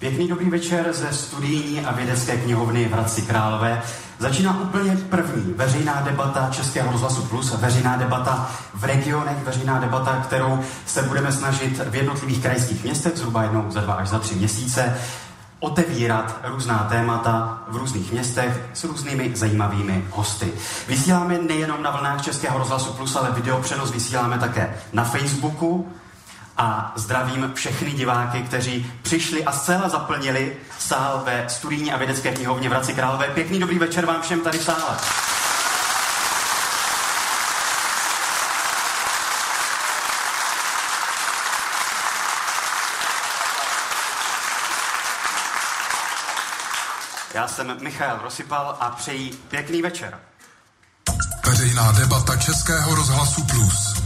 Pěkný dobrý večer ze studijní a vědecké knihovny v Hradci Králové. Začíná úplně první veřejná debata Českého rozhlasu Plus, veřejná debata v regionech, veřejná debata, kterou se budeme snažit v jednotlivých krajských městech zhruba jednou za dva až za tři měsíce otevírat různá témata v různých městech s různými zajímavými hosty. Vysíláme nejenom na vlnách Českého rozhlasu Plus, ale video přenos vysíláme také na Facebooku, a zdravím všechny diváky, kteří přišli a zcela zaplnili sál ve studijní a vědecké knihovně v Hradci Králové. Pěkný dobrý večer vám všem tady v sále. Já jsem Michal Rosypal a přeji pěkný večer. Veřejná debata Českého rozhlasu Plus.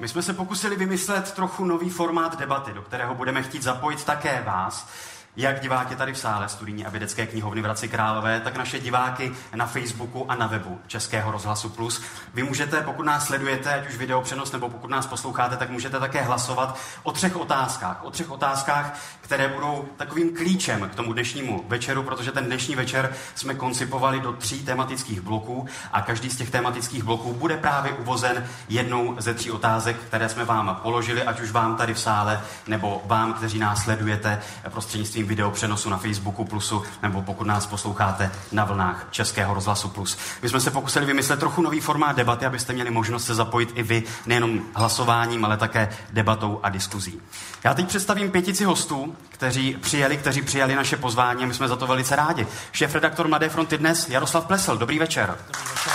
My jsme se pokusili vymyslet trochu nový formát debaty, do kterého budeme chtít zapojit také vás, jak diváky tady v sále studijní a vědecké knihovny v Hradci Králové, tak naše diváky na Facebooku a na webu Českého rozhlasu Plus. Vy můžete, pokud nás sledujete, ať už video přenos nebo pokud nás posloucháte, tak můžete také hlasovat o třech otázkách. O třech otázkách, které budou takovým klíčem k tomu dnešnímu večeru, protože ten dnešní večer jsme koncipovali do tří tematických bloků a každý z těch tematických bloků bude právě uvozen jednou ze tří otázek, které jsme vám položili, ať už vám tady v sále nebo vám, kteří nás sledujete prostřednictvím video přenosu na Facebooku Plusu, nebo pokud nás posloucháte na vlnách Českého rozhlasu Plus. My jsme se pokusili vymyslet trochu nový formát debaty, abyste měli možnost se zapojit i vy, nejenom hlasováním, ale také debatou a diskuzí. Já teď představím pětici hostů, kteří přijeli, kteří přijali naše pozvání a my jsme za to velice rádi. Šéf redaktor Mladé fronty dnes Jaroslav Plesel. Dobrý večer. Dobrý večer.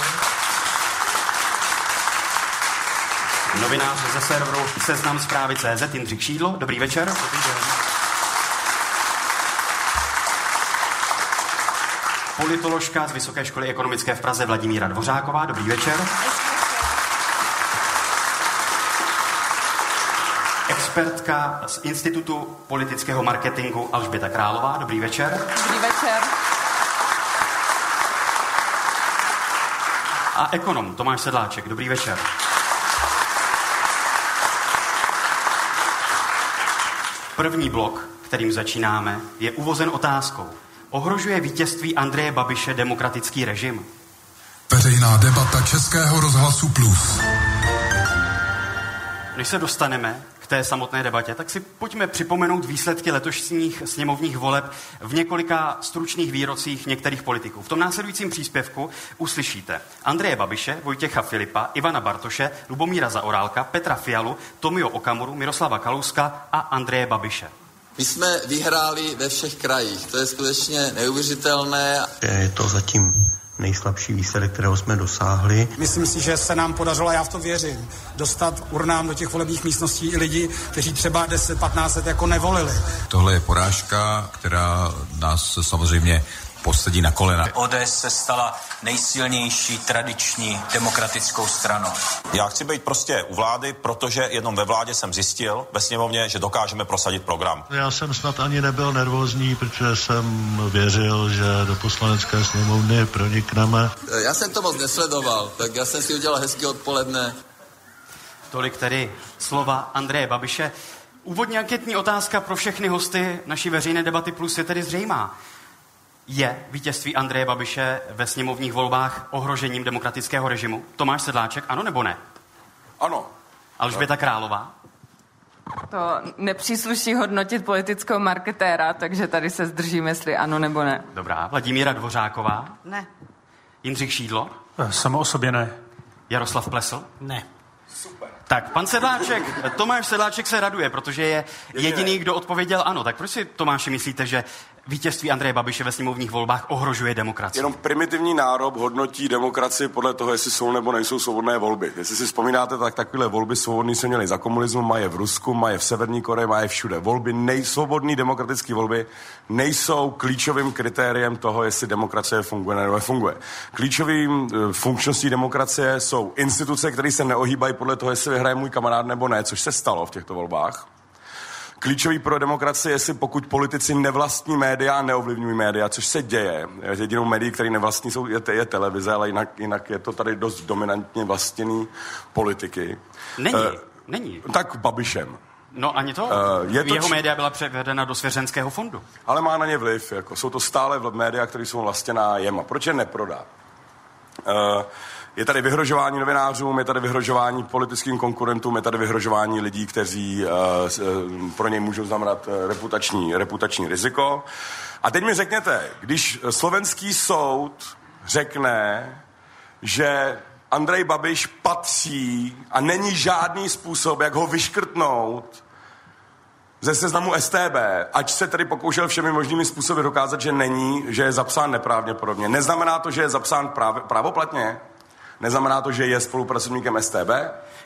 Novinář ze serveru Seznam zprávy CZ Jindřich Šídlo. Dobrý večer. Dobrý den. Politoložka z Vysoké školy ekonomické v Praze Vladimíra Dvořáková. Dobrý večer. Expertka z Institutu politického marketingu Alžběta Králová. Dobrý večer. Dobrý večer. A ekonom Tomáš Sedláček. Dobrý večer. První blok, kterým začínáme, je uvozen otázkou. Ohrožuje vítězství Andreje Babiše demokratický režim? Veřejná debata Českého rozhlasu Plus. Než se dostaneme k té samotné debatě, tak si pojďme připomenout výsledky letošních sněmovních voleb v několika stručných výrocích některých politiků. V tom následujícím příspěvku uslyšíte Andreje Babiše, Vojtěcha Filipa, Ivana Bartoše, Lubomíra Zaorálka, Petra Fialu, Tomio Okamuru, Miroslava Kalouska a Andreje Babiše. My jsme vyhráli ve všech krajích, to je skutečně neuvěřitelné. Je to zatím nejslabší výsledek, kterého jsme dosáhli. Myslím si, že se nám podařilo, já v to věřím, dostat urnám do těch volebních místností i lidi, kteří třeba 10-15 let jako nevolili. Tohle je porážka, která nás samozřejmě posadí na kolena. ODS se stala nejsilnější tradiční demokratickou stranou. Já chci být prostě u vlády, protože jenom ve vládě jsem zjistil ve sněmovně, že dokážeme prosadit program. Já jsem snad ani nebyl nervózní, protože jsem věřil, že do poslanecké sněmovny pronikneme. Já jsem to moc nesledoval, tak já jsem si udělal hezký odpoledne. Tolik tedy slova Andreje Babiše. Úvodní anketní otázka pro všechny hosty naší veřejné debaty plus je tedy zřejmá. Je vítězství Andreje Babiše ve sněmovních volbách ohrožením demokratického režimu? Tomáš Sedláček, ano nebo ne? Ano. Alžběta Králová? To nepřísluší hodnotit politického marketéra, takže tady se zdržíme, jestli ano nebo ne. Dobrá. Vladimíra Dvořáková? Ne. Jindřich Šídlo? Eh, samo o sobě ne. Jaroslav Plesl? Ne. Super. Tak, pan Sedláček, Tomáš Sedláček se raduje, protože je jediný, kdo odpověděl ano. Tak proč si, Tomáši, myslíte, že vítězství Andreje Babiše ve sněmovních volbách ohrožuje demokracii. Jenom primitivní národ hodnotí demokracii podle toho, jestli jsou nebo nejsou svobodné volby. Jestli si vzpomínáte, tak takové volby svobodné se měly za komunismu, mají v Rusku, mají v Severní Koreji, mají všude. Volby, nejsvobodné demokratické volby nejsou klíčovým kritériem toho, jestli demokracie funguje nebo nefunguje. Klíčovým e, funkčností demokracie jsou instituce, které se neohýbají podle toho, jestli vyhraje můj kamarád nebo ne, což se stalo v těchto volbách. Klíčový pro demokracii je, jestli pokud politici nevlastní média a neovlivňují média, což se děje. Jedinou médií, který nevlastní, jsou, je, je televize, ale jinak, jinak je to tady dost dominantně vlastněný politiky. Není, uh, není. Tak Babišem. No ani to. Uh, je to Jeho č... média byla převedena do svěřenského fondu. Ale má na ně vliv. Jako. Jsou to stále média, které jsou vlastně na jema. Proč je neprodá? Uh, je tady vyhrožování novinářům, je tady vyhrožování politickým konkurentům, je tady vyhrožování lidí, kteří uh, pro něj můžou znamenat reputační, reputační riziko. A teď mi řekněte, když slovenský soud řekne, že Andrej Babiš patří a není žádný způsob, jak ho vyškrtnout ze seznamu STB, ať se tedy pokoušel všemi možnými způsoby dokázat, že není, že je zapsán neprávděpodobně. Neznamená to, že je zapsán práv, právoplatně? Neznamená to, že je spolupracovníkem STB?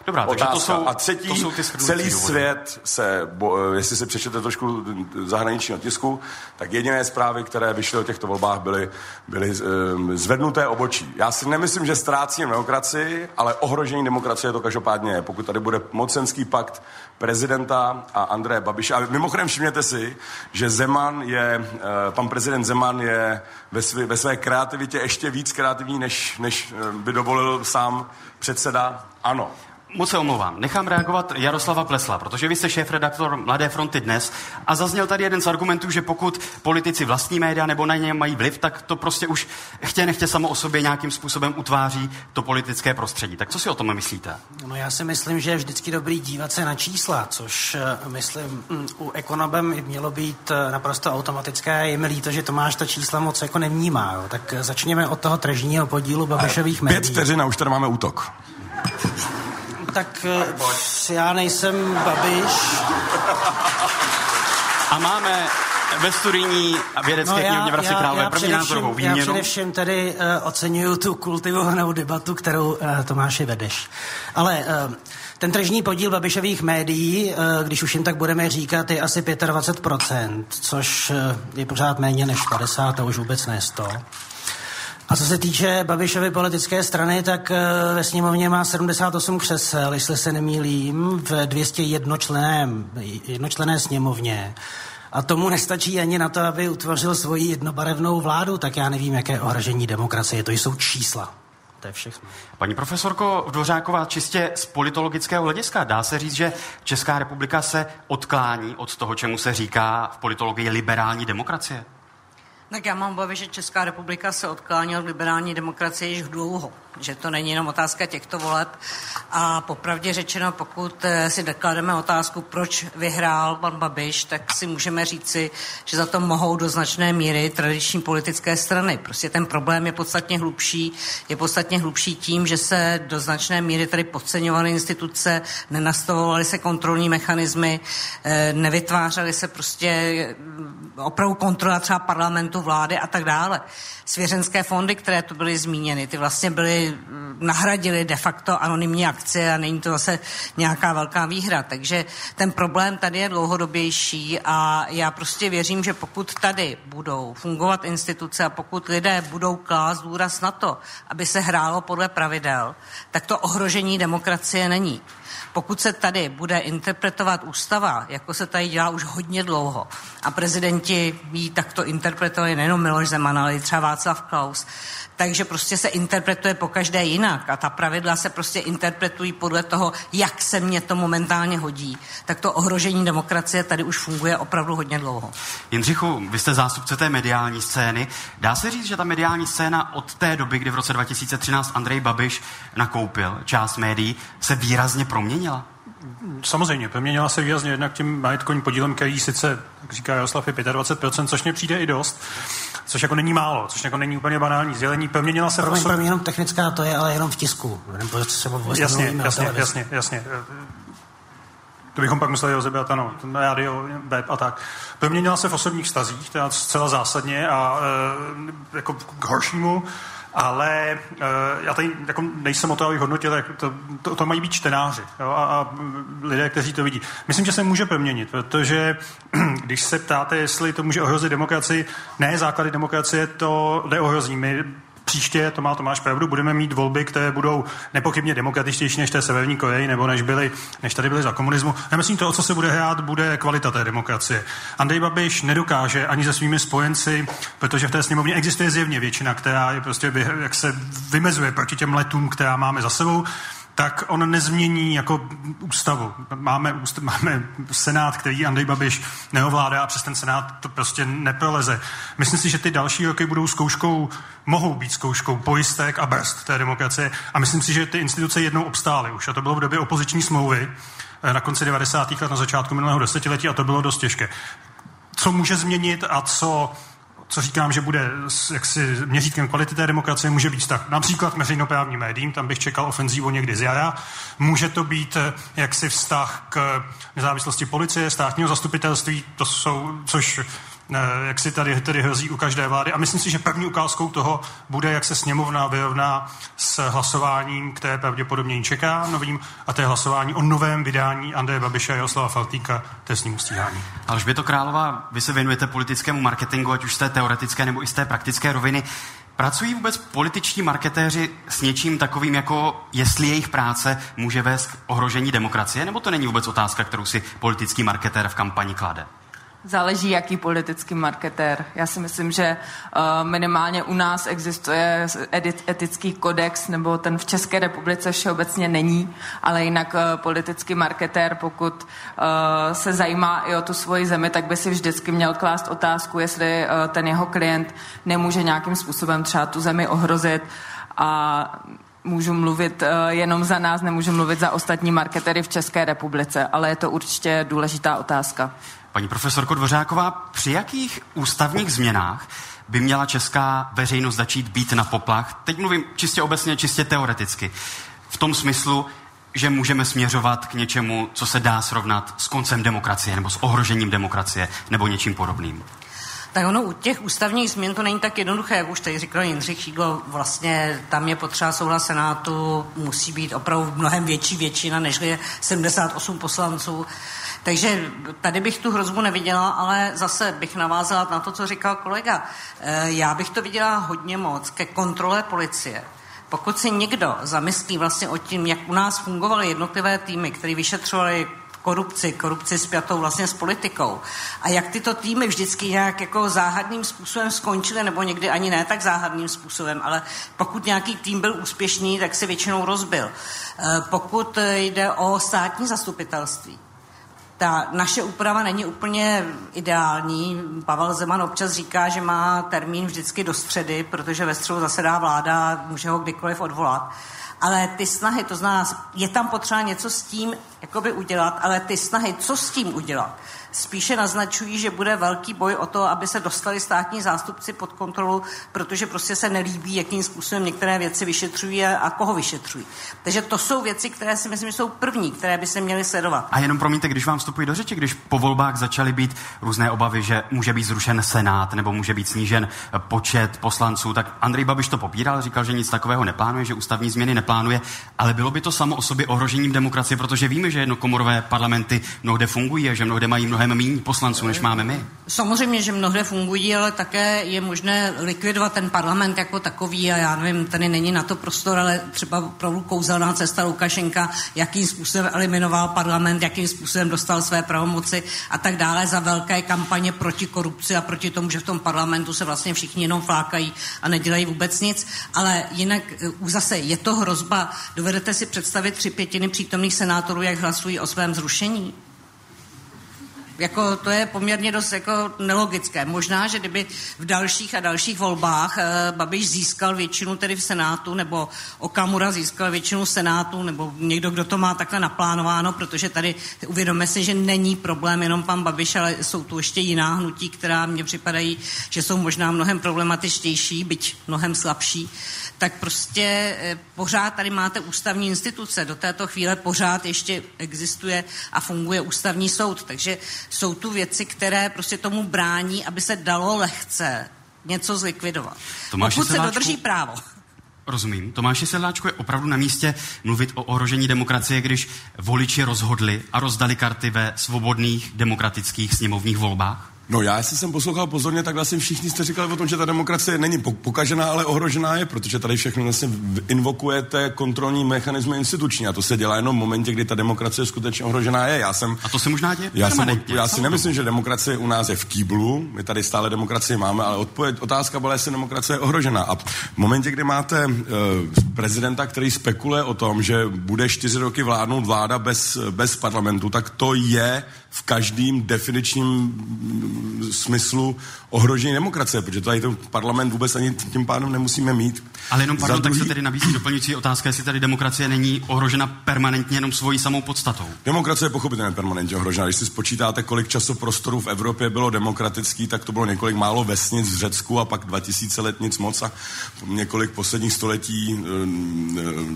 Dobrá, takže to jsou, A třetí, to jsou ty celý důvody. svět se, bo, jestli si přečtete trošku zahraničního tisku, tak jediné zprávy, které vyšly o těchto volbách, byly, byly um, zvednuté obočí. Já si nemyslím, že ztrácím demokracii, ale ohrožení demokracie to každopádně je. Pokud tady bude mocenský pakt prezidenta a Andreje Babiše. A mimochodem všimněte si, že Zeman je, uh, pan prezident Zeman je ve, svě, ve své kreativitě ještě víc kreativní, než, než uh, by dovolil sám předseda ANO. Moc se omlouvám. Nechám reagovat Jaroslava Plesla, protože vy jste šéf-redaktor Mladé fronty dnes a zazněl tady jeden z argumentů, že pokud politici vlastní média nebo na ně mají vliv, tak to prostě už chtě nechtě samo o sobě nějakým způsobem utváří to politické prostředí. Tak co si o tom myslíte? No já si myslím, že je vždycky dobrý dívat se na čísla, což eh, myslím mm, u ekonomem mělo být eh, naprosto automatické. Je mi líto, že Tomáš ta čísla moc jako nevnímá. Jo. Tak eh, začněme od toho tržního podílu Babišových médií. Pět vteřin a už tady máme útok tak eh, já nejsem Babiš. A máme ve studijní vědecké no knihovně v Hradci Králové první názorovou výměnu. Já především tedy uh, oceňuju tu kultivovanou debatu, kterou uh, Tomáši vedeš. Ale uh, ten tržní podíl Babišových médií, uh, když už jim tak budeme říkat, je asi 25%, což uh, je pořád méně než 50, a už vůbec ne 100. A co se týče Babišovy politické strany, tak eh, ve sněmovně má 78 křesel, jestli se nemýlím, v 201 členém, jednočlené sněmovně. A tomu nestačí ani na to, aby utvořil svoji jednobarevnou vládu, tak já nevím, jaké ohrožení demokracie. To jsou čísla. To je všechno. Paní profesorko Dvořáková, čistě z politologického hlediska dá se říct, že Česká republika se odklání od toho, čemu se říká v politologii liberální demokracie? Tak já mám obavy, že Česká republika se odklánila v liberální demokracii již dlouho že to není jenom otázka těchto voleb. A popravdě řečeno, pokud eh, si doklademe otázku, proč vyhrál pan Babiš, tak si můžeme říci, že za to mohou do značné míry tradiční politické strany. Prostě ten problém je podstatně hlubší. Je podstatně hlubší tím, že se do značné míry tady podceňovaly instituce, nenastavovaly se kontrolní mechanismy, eh, nevytvářely se prostě eh, opravdu kontrola třeba parlamentu, vlády a tak dále. Svěřenské fondy, které tu byly zmíněny, ty vlastně byly nahradili de facto anonymní akcie a není to zase nějaká velká výhra. Takže ten problém tady je dlouhodobější a já prostě věřím, že pokud tady budou fungovat instituce a pokud lidé budou klást důraz na to, aby se hrálo podle pravidel, tak to ohrožení demokracie není. Pokud se tady bude interpretovat ústava, jako se tady dělá už hodně dlouho, a prezidenti ji takto interpretovali nejenom Miloš Zeman, ale i třeba Václav Klaus, takže prostě se interpretuje po každé jinak a ta pravidla se prostě interpretují podle toho, jak se mě to momentálně hodí. Tak to ohrožení demokracie tady už funguje opravdu hodně dlouho. Jindřichu, vy jste zástupce té mediální scény. Dá se říct, že ta mediální scéna od té doby, kdy v roce 2013 Andrej Babiš nakoupil část médií, se výrazně proměnila? Samozřejmě, proměnila se výrazně jednak tím majetkovým podílem, který sice, jak říká Jaroslav, je 25%, což mě přijde i dost což jako není málo, což jako není úplně banální sdělení. Proměnila se... Promiň, promiň, jenom technická to je, ale jenom v tisku. Nebo třeba jasně, jasně, jasně, jasně. To bychom pak museli rozebrat, ano, rádio, web a tak. Proměnila se v osobních stazích, teda zcela zásadně a e, jako k horšímu ale uh, já tady jako nejsem o to, abych hodnotil, jak to, to, to mají být čtenáři jo, a, a lidé, kteří to vidí. Myslím, že se může proměnit, protože když se ptáte, jestli to může ohrozit demokracii, ne základy demokracie to neohrozí. My příště, to má Tomáš pravdu, budeme mít volby, které budou nepochybně demokratičtější než té Severní Koreji, nebo než, byly, než tady byly za komunismu. Já myslím, to, o co se bude hrát, bude kvalita té demokracie. Andrej Babiš nedokáže ani se svými spojenci, protože v té sněmovně existuje zjevně většina, která je prostě, jak se vymezuje proti těm letům, která máme za sebou, tak on nezmění jako ústavu. Máme, úst, máme senát, který Andrej Babiš neovládá a přes ten senát to prostě neproleze. Myslím si, že ty další roky budou zkouškou, mohou být zkouškou pojistek a brzd té demokracie a myslím si, že ty instituce jednou obstály už a to bylo v době opoziční smlouvy eh, na konci 90. let, na začátku minulého desetiletí a to bylo dost těžké. Co může změnit a co co říkám, že bude jaksi měřítkem kvality té demokracie, může být tak například k veřejnoprávním médiím, tam bych čekal ofenzívu někdy z jara. Může to být eh, jaksi vztah k nezávislosti policie, státního zastupitelství, to jsou, což jak si tady, tady hrozí u každé vlády. A myslím si, že první ukázkou toho bude, jak se sněmovna vyrovná s hlasováním, které pravděpodobně čeká novým, a to je hlasování o novém vydání Andreje Babiše a Jaroslava Faltýka trestnímu stíhání. to Králová, vy se věnujete politickému marketingu, ať už z té teoretické nebo i z té praktické roviny. Pracují vůbec političtí marketéři s něčím takovým, jako jestli jejich práce může vést k ohrožení demokracie, nebo to není vůbec otázka, kterou si politický marketér v kampani klade? Záleží, jaký politický marketér. Já si myslím, že uh, minimálně u nás existuje etický kodex, nebo ten v České republice všeobecně není, ale jinak uh, politický marketér, pokud uh, se zajímá i o tu svoji zemi, tak by si vždycky měl klást otázku, jestli ten jeho klient nemůže nějakým způsobem třeba tu zemi ohrozit a můžu mluvit jenom za nás, nemůžu mluvit za ostatní marketery v České republice, ale je to určitě důležitá otázka. Paní profesorko Dvořáková, při jakých ústavních změnách by měla česká veřejnost začít být na poplach? Teď mluvím čistě obecně, čistě teoreticky. V tom smyslu, že můžeme směřovat k něčemu, co se dá srovnat s koncem demokracie nebo s ohrožením demokracie nebo něčím podobným. Tak ono u těch ústavních změn to není tak jednoduché, jak už tady říkal Jindřich Šídlo, vlastně tam je potřeba souhlas Senátu, musí být opravdu mnohem větší většina, než je 78 poslanců. Takže tady bych tu hrozbu neviděla, ale zase bych navázala na to, co říkal kolega. Eh, já bych to viděla hodně moc ke kontrole policie. Pokud si někdo zamyslí vlastně o tím, jak u nás fungovaly jednotlivé týmy, které vyšetřovaly korupci, korupci spjatou vlastně s politikou. A jak tyto týmy vždycky nějak jako záhadným způsobem skončily, nebo někdy ani ne tak záhadným způsobem, ale pokud nějaký tým byl úspěšný, tak se většinou rozbil. Eh, pokud jde o státní zastupitelství, ta naše úprava není úplně ideální. Pavel Zeman občas říká, že má termín vždycky do středy, protože ve středu zasedá vláda, může ho kdykoliv odvolat. Ale ty snahy, to znamená, je tam potřeba něco s tím jakoby udělat, ale ty snahy, co s tím udělat, spíše naznačují, že bude velký boj o to, aby se dostali státní zástupci pod kontrolu, protože prostě se nelíbí, jakým způsobem některé věci vyšetřují a koho vyšetřují. Takže to jsou věci, které si myslím, že jsou první, které by se měly sledovat. A jenom promiňte, když vám vstupují do řeči, když po volbách začaly být různé obavy, že může být zrušen Senát nebo může být snížen počet poslanců, tak Andrej Babiš to popíral, říkal, že nic takového neplánuje, že ústavní změny neplánuje, ale bylo by to samo o sobě ohrožením demokracie, protože víme, že jednokomorové parlamenty mnohde fungují a že mnohde mají mnohem méně poslanců, než máme my. Samozřejmě, že mnohde fungují, ale také je možné likvidovat ten parlament jako takový a já nevím, tady není na to prostor, ale třeba opravdu kouzelná cesta Lukašenka, jakým způsobem eliminoval parlament, jakým způsobem dostal své pravomoci a tak dále za velké kampaně proti korupci a proti tomu, že v tom parlamentu se vlastně všichni jenom flákají a nedělají vůbec nic, ale jinak eh, zase je to hrozba. Dovedete si představit tři pětiny přítomných senátorů, jak hlasují o svém zrušení? Jako to je poměrně dost jako nelogické. Možná, že kdyby v dalších a dalších volbách e, Babiš získal většinu tedy v Senátu, nebo Okamura získal většinu Senátu, nebo někdo, kdo to má takhle naplánováno, protože tady uvědomme si, že není problém jenom pan Babiš, ale jsou tu ještě jiná hnutí, která mně připadají, že jsou možná mnohem problematičtější, byť mnohem slabší tak prostě eh, pořád tady máte ústavní instituce. Do této chvíle pořád ještě existuje a funguje ústavní soud. Takže jsou tu věci, které prostě tomu brání, aby se dalo lehce něco zlikvidovat. Tomáši Pokud se Sedláčku... dodrží právo. Rozumím. Tomáši Sedláčku je opravdu na místě mluvit o ohrožení demokracie, když voliči rozhodli a rozdali karty ve svobodných demokratických sněmovních volbách? No já, jestli jsem poslouchal pozorně, tak vlastně všichni jste říkali o tom, že ta demokracie není pokažená, ale ohrožená je, protože tady všechno vlastně invokujete kontrolní mechanismy instituční a to se dělá jenom v momentě, kdy ta demokracie skutečně ohrožená je. Já jsem, a to se možná děje já, jsem, já si nemyslím, že demokracie u nás je v kýblu, my tady stále demokracii máme, ale odpověď, otázka byla, jestli demokracie je ohrožená. A v momentě, kdy máte uh, prezidenta, který spekuluje o tom, že bude čtyři roky vládnout vláda bez, bez parlamentu, tak to je v každém definičním smyslu ohrožení demokracie, protože tady ten parlament vůbec ani tím pádem nemusíme mít. Ale jenom pardon, druhý... tak se tedy nabízí doplňující otázka, jestli tady demokracie není ohrožena permanentně jenom svojí samou podstatou. Demokracie je pochopitelně permanentně ohrožena. Když si spočítáte, kolik času prostoru v Evropě bylo demokratický, tak to bylo několik málo vesnic v Řecku a pak 2000 let nic moc a několik posledních století eh,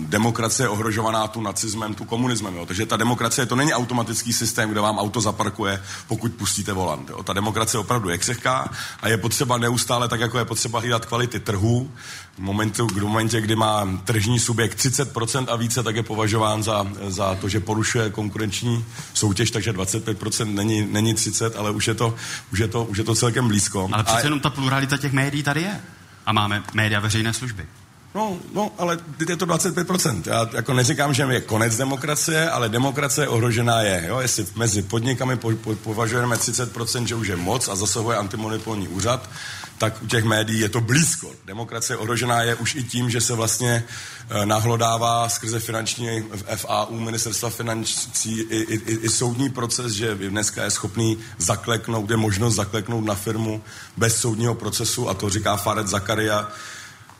demokracie je ohrožovaná tu nacismem, tu komunismem. Jo. Takže ta demokracie to není automatický systém, kde vám auto zaparkuje, pokud pustíte volant. Jo. Ta demokracie opravdu je křehká a je potřeba neustále, tak jako je potřeba hlídat kvality trhů. V, momentu, v momentě, kdy má tržní subjekt 30% a více, tak je považován za, za to, že porušuje konkurenční soutěž, takže 25% není, není 30, ale už je to, už je to, už je to celkem blízko. Ale přece a... jenom ta pluralita těch médií tady je. A máme média veřejné služby. No, no, ale je to 25%. Já jako neříkám, že je konec demokracie, ale demokracie ohrožená je. Jo? Jestli mezi podnikami po, po, považujeme 30%, že už je moc a zasahuje antimonopolní úřad, tak u těch médií je to blízko. Demokracie ohrožená je už i tím, že se vlastně e, nahlodává skrze finanční FAU, ministerstva financí, i, i, i, i soudní proces, že dneska je schopný zakleknout, je možnost zakleknout na firmu bez soudního procesu a to říká Fared Zakaria,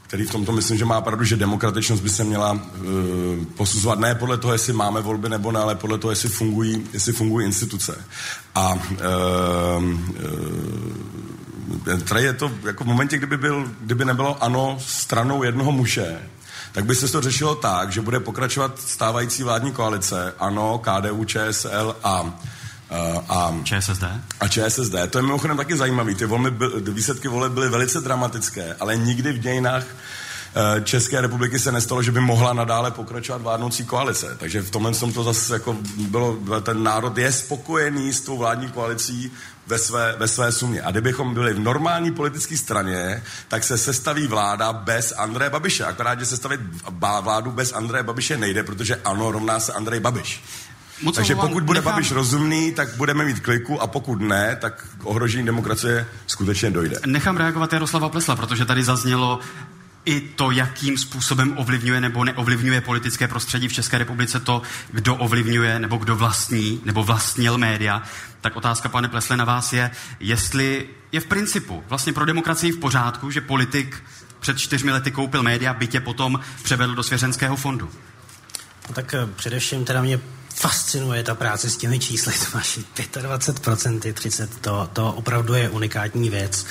který v tomto myslím, že má pravdu, že demokratičnost by se měla uh, posuzovat ne podle toho, jestli máme volby nebo ne, ale podle toho, jestli fungují, jestli fungují instituce. A uh, uh, tady je to jako v momentě, kdyby, byl, kdyby nebylo ano stranou jednoho muže, tak by se to řešilo tak, že bude pokračovat stávající vládní koalice, ano, KDU, ČSL a a ČSSD? A ČSSD. To je mimochodem taky zajímavé. Ty volby, výsledky voleb byly velice dramatické, ale nikdy v dějinách uh, České republiky se nestalo, že by mohla nadále pokračovat vládnoucí koalice. Takže v tomhle tom to zase jako bylo, ten národ je spokojený s tou vládní koalicí ve své, ve své sumě. A kdybychom byli v normální politické straně, tak se sestaví vláda bez Andreje Babiše. Akorát, že sestavit vládu bez Andreje Babiše nejde, protože ano, rovná se Andrej Babiš. Moc Takže pokud bude nechám... Babiš rozumný, tak budeme mít kliku a pokud ne, tak ohrožení demokracie skutečně dojde. Nechám reagovat Jaroslava Plesla, protože tady zaznělo i to, jakým způsobem ovlivňuje nebo neovlivňuje politické prostředí v České republice to, kdo ovlivňuje nebo kdo vlastní nebo vlastnil média, tak otázka, pane Plesle, na vás je, jestli je v principu vlastně pro demokracii v pořádku, že politik před čtyřmi lety koupil média, bytě potom převedl do svěřenského fondu. No tak eh, především teda mě fascinuje ta práce s těmi čísly, to máš 25%, 30%, to, to opravdu je unikátní věc.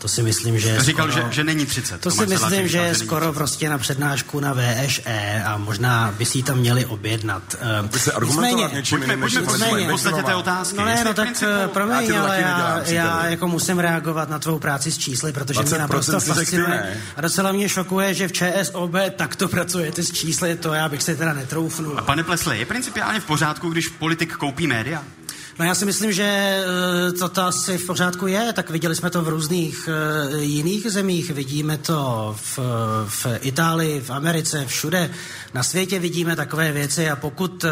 To si myslím, že je Říkal, skoro, že, že není 30. To, to si myslím, že je skoro 30. prostě na přednášku na VŠE a možná by si ji tam měli objednat. Ty se argumentovat něčím pojďme, pojďme, pojďme, v podstatě té otázky. No ne, no tak eh, promiň, ale já, já jako musím reagovat na tvou práci s čísly, protože mě naprosto fascinuje. A docela mě šokuje, že v ČSOB takto pracujete s čísly, to já bych se teda netroufnul. A pane Plesle, je principiálně v pořádku, když politik koupí média? No já si myslím, že eh, to, to asi v pořádku je, tak viděli jsme to v různých uh, jiných zemích, vidíme to v, v Itálii, v Americe, všude na světě vidíme takové věci a pokud uh,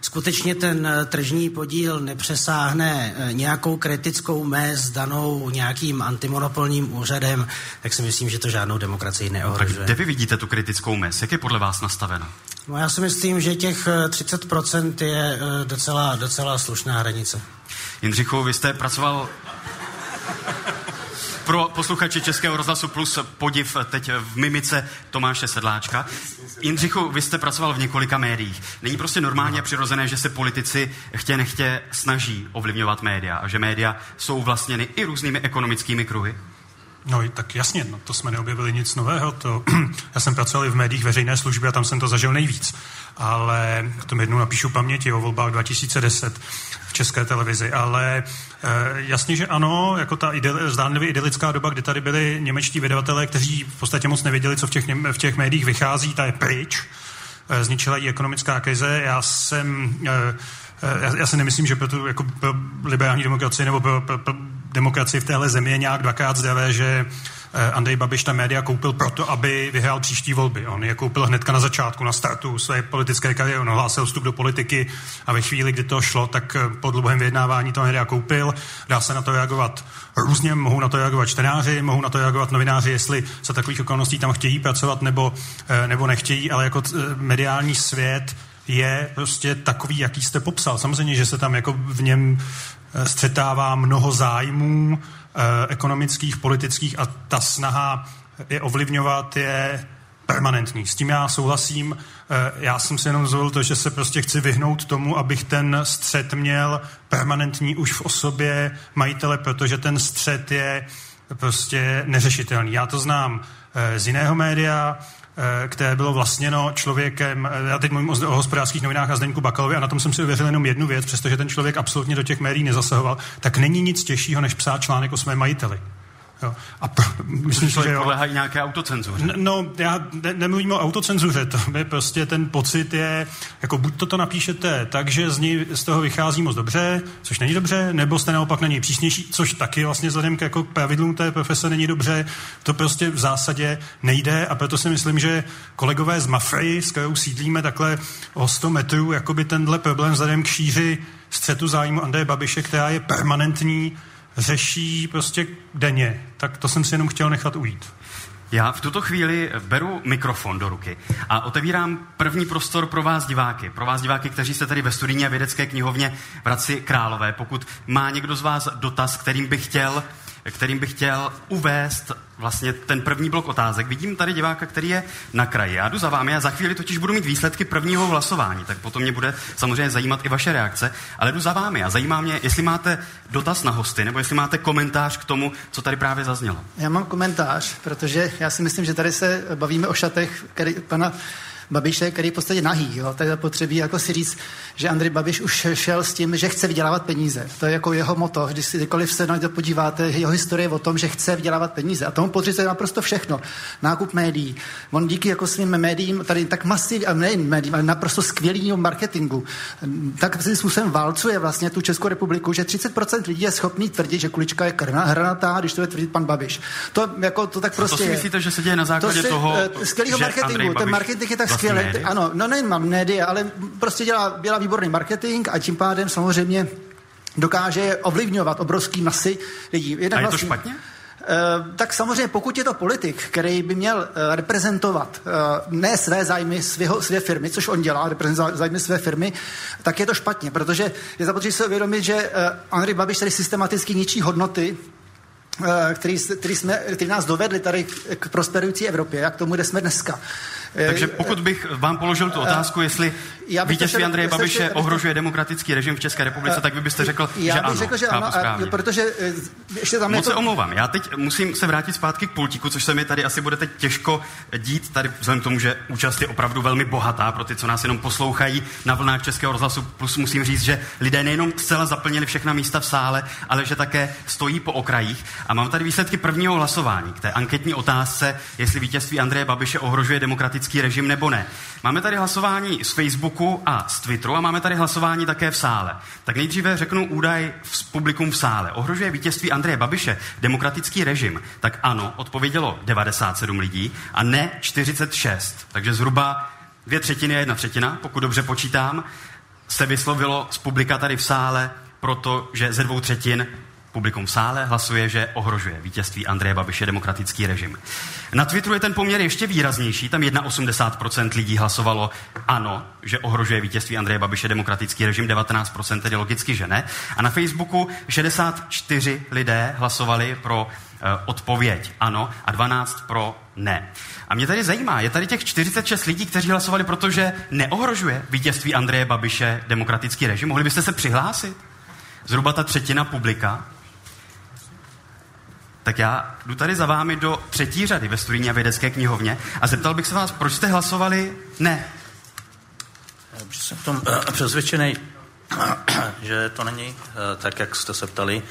skutečně ten tržní podíl nepřesáhne nějakou kritickou mez danou nějakým antimonopolním úřadem, tak si myslím, že to žádnou demokracii neohrožuje. Tak kde vy vidíte tu kritickou mez? Jak je podle vás nastavena? No já si myslím, že těch 30% eh, je eh, docela, docela slušná hranice. Jindřichu, vy jste pracoval pro posluchače Českého rozhlasu Plus podiv teď v mimice Tomáše Sedláčka. Jindřichu, vy jste pracoval v několika médiích. Není prostě normálně přirozené, že se politici chtě nechtě snaží ovlivňovat média a že média jsou vlastněny i různými ekonomickými kruhy? No tak jasně, no, to jsme neobjevili nic nového. To, já jsem pracoval i v médiích veřejné služby a tam jsem to zažil nejvíc. Ale k tomu jednou napíšu paměti o volbách 2010 v české televizi. Ale e, jasně, že ano, jako ta idel, zdánlivě idylická doba, kdy tady byli němečtí vydavatelé, kteří v podstatě moc nevěděli, co v těch, v těch médiích vychází, ta je pryč. E, zničila i ekonomická krize. Já jsem... E, já, já si nemyslím, že pro tu jako pro liberální demokracii nebo pro, pro, pro demokracii v téhle zemi je nějak dvakrát zdravé, že Eh, Andrej Babiš ta média koupil proto, aby vyhrál příští volby. On je koupil hnedka na začátku, na startu své politické kariéry. On hlásil vstup do politiky a ve chvíli, kdy to šlo, tak eh, po dlouhém vyjednávání to média koupil. Dá se na to reagovat různě, mohou na to reagovat čtenáři, mohou na to reagovat novináři, jestli se takových okolností tam chtějí pracovat nebo, eh, nebo nechtějí, ale jako mediální svět je prostě takový, jaký jste popsal. Samozřejmě, že se tam jako v něm střetává mnoho zájmů, Eh, ekonomických, politických a ta snaha je ovlivňovat je permanentní. S tím já souhlasím. Eh, já jsem si jenom zvolil to, že se prostě chci vyhnout tomu, abych ten střed měl permanentní už v osobě majitele, protože ten střed je prostě neřešitelný. Já to znám eh, z jiného média, které bylo vlastněno člověkem, já teď mluvím o, hospodářských novinách a Zdeňku Bakalovi a na tom jsem si uvěřil jenom jednu věc, přestože ten člověk absolutně do těch médií nezasahoval, tak není nic těžšího, než psát článek o svém majiteli. Jo. A pro, myslím, že jo. Polehají nějaké autocenzuře. No, já ne, nemluvím o autocenzuře, to je prostě ten pocit je, jako buď toto napíšete tak, že z, ní, z toho vychází moc dobře, což není dobře, nebo jste naopak na něj přísnější, což taky vlastně vzhledem k jako pravidlům té profese není dobře, to prostě v zásadě nejde a proto si myslím, že kolegové z Mafry, s kterou sídlíme takhle o 100 metrů, jakoby tenhle problém vzhledem k šíři střetu zájmu Andreje Babiše, která je permanentní, řeší prostě denně. Tak to jsem si jenom chtěl nechat ujít. Já v tuto chvíli beru mikrofon do ruky a otevírám první prostor pro vás diváky. Pro vás diváky, kteří jste tady ve studijní a vědecké knihovně v Hradci Králové. Pokud má někdo z vás dotaz, kterým bych chtěl kterým bych chtěl uvést vlastně ten první blok otázek. Vidím tady diváka, který je na kraji. Já jdu za vámi a za chvíli totiž budu mít výsledky prvního hlasování, tak potom mě bude samozřejmě zajímat i vaše reakce, ale jdu za vámi a zajímá mě, jestli máte dotaz na hosty, nebo jestli máte komentář k tomu, co tady právě zaznělo. Já mám komentář, protože já si myslím, že tady se bavíme o šatech který, pana Babiše, který je v podstatě nahý. Jo? To je potřebí jako si říct, že Andrej Babiš už šel s tím, že chce vydělávat peníze. To je jako jeho moto. Když si kdykoliv se na to podíváte, jeho historie o tom, že chce vydělávat peníze. A tomu podřizuje naprosto všechno. Nákup médií. On díky jako svým médiím, tady tak masivní, a nejen médiím, ale naprosto skvělý marketingu, tak svým způsobem válcuje vlastně tu Českou republiku, že 30% lidí je schopný tvrdit, že kulička je hranatá, když to je tvrdit pan Babiš. To, jako, to tak prostě to si myslíte, že se děje na základě to si, toho, eh, skvělého marketingu. Ten marketing je tak vlastně skvělý. Ano, no nejen mám média, ale prostě dělá, dělá výborný marketing a tím pádem samozřejmě dokáže ovlivňovat obrovský masy lidí. Jednak a je to vlastně, špatně? Uh, tak samozřejmě, pokud je to politik, který by měl uh, reprezentovat uh, ne své zájmy svého, své firmy, což on dělá, reprezentovat zájmy své firmy, tak je to špatně, protože je zapotřebí se uvědomit, že Andrej Babiš tady systematicky ničí hodnoty který, který, jsme, který nás dovedli tady k prosperující Evropě, jak tomu, kde jsme dneska. Takže pokud bych vám položil tu otázku, jestli vítězství Andreje Babiše ohrožuje demokratický režim v České republice, tak vy byste řekl, já že bych ano. řekl, že ano, a, protože eh, ještě tam Moc to... se omlouvám, já teď musím se vrátit zpátky k pultíku, což se mi tady asi bude teď těžko dít, tady vzhledem k tomu, že účast je opravdu velmi bohatá pro ty, co nás jenom poslouchají na vlnách Českého rozhlasu, plus musím říct, že lidé nejenom zcela zaplnili všechna místa v sále, ale že také stojí po okrajích. A mám tady výsledky prvního hlasování k té anketní otázce, jestli vítězství Andreje Babiše ohrožuje demokratický režim nebo ne. Máme tady hlasování z Facebooku a z Twitteru a máme tady hlasování také v sále. Tak nejdříve řeknu údaj v publikum v sále. Ohrožuje vítězství Andreje Babiše demokratický režim? Tak ano, odpovědělo 97 lidí a ne 46. Takže zhruba dvě třetiny a jedna třetina, pokud dobře počítám, se vyslovilo z publika tady v sále, protože ze dvou třetin publikum v sále hlasuje, že ohrožuje vítězství Andreje Babiše demokratický režim. Na Twitteru je ten poměr ještě výraznější, tam 81% lidí hlasovalo ano, že ohrožuje vítězství Andreje Babiše demokratický režim, 19% tedy logicky, že ne. A na Facebooku 64 lidé hlasovali pro uh, odpověď ano a 12 pro ne. A mě tady zajímá, je tady těch 46 lidí, kteří hlasovali, protože neohrožuje vítězství Andreje Babiše demokratický režim. Mohli byste se přihlásit? Zhruba ta třetina publika tak já jdu tady za vámi do třetí řady ve studijní a vědecké knihovně a zeptal bych se vás, proč jste hlasovali ne? Já jsem v tom uh, přesvědčený, že to není uh, tak, jak jste se ptali,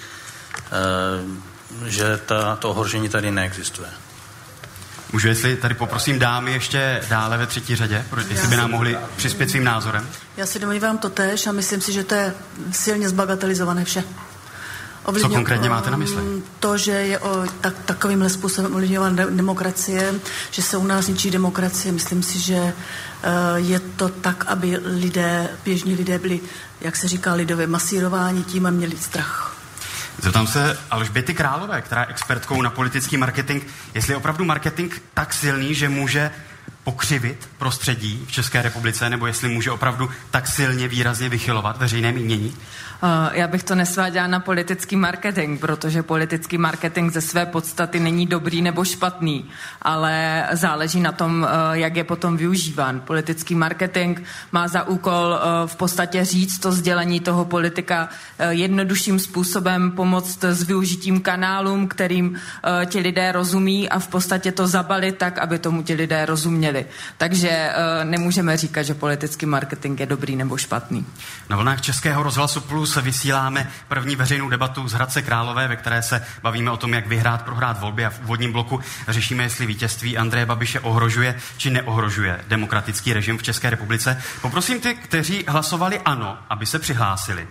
uh, že ta, to ohrožení tady neexistuje. Můžu, jestli tady poprosím dámy ještě dále ve třetí řadě, jestli by nám mohli přispět svým názorem? Já si domnívám to tež a myslím si, že to je silně zbagatelizované vše. Co konkrétně máte na mysli? To, že je o tak, takovýmhle způsobem ovlivňována de- demokracie, že se u nás ničí demokracie. Myslím si, že uh, je to tak, aby lidé, běžní lidé byli, jak se říká, lidově masírováni tím a měli strach. Zeptám se Alžběty Králové, která je expertkou na politický marketing, jestli je opravdu marketing tak silný, že může pokřivit prostředí v České republice, nebo jestli může opravdu tak silně výrazně vychylovat veřejné mínění? Uh, já bych to nesváděla na politický marketing, protože politický marketing ze své podstaty není dobrý nebo špatný, ale záleží na tom, uh, jak je potom využíván. Politický marketing má za úkol uh, v podstatě říct to sdělení toho politika jednodušším způsobem, pomoct s využitím kanálům, kterým ti lidé rozumí a v podstatě to zabalit tak, aby tomu ti lidé rozuměli. Takže nemůžeme říkat, že politický marketing je dobrý nebo špatný. Na vlnách Českého rozhlasu Plus vysíláme první veřejnou debatu z Hradce Králové, ve které se bavíme o tom, jak vyhrát, prohrát volby a v úvodním bloku řešíme, jestli vítězství Andreje Babiše ohrožuje či neohrožuje demokratický režim v České republice. Poprosím ty, kteří hlasovali ano, aby se přihlásili.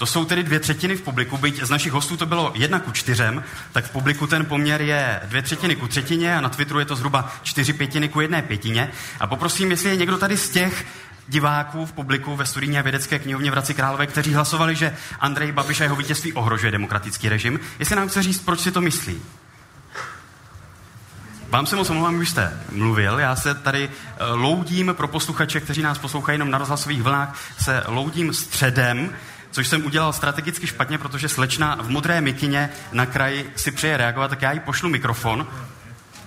To jsou tedy dvě třetiny v publiku, byť z našich hostů to bylo jedna ku čtyřem, tak v publiku ten poměr je dvě třetiny ku třetině a na Twitteru je to zhruba čtyři pětiny ku jedné pětině. A poprosím, jestli je někdo tady z těch, diváků v publiku ve studijní a vědecké knihovně v Hradci Králové, kteří hlasovali, že Andrej Babiš a jeho vítězství ohrožuje demokratický režim. Jestli nám chce říct, proč si to myslí? Vám se moc omlouvám, už jste mluvil. Já se tady eh, loudím pro posluchače, kteří nás poslouchají jenom na rozhlasových vlnách, se loudím středem, což jsem udělal strategicky špatně, protože slečna v modré mikině na kraji si přeje reagovat, tak já jí pošlu mikrofon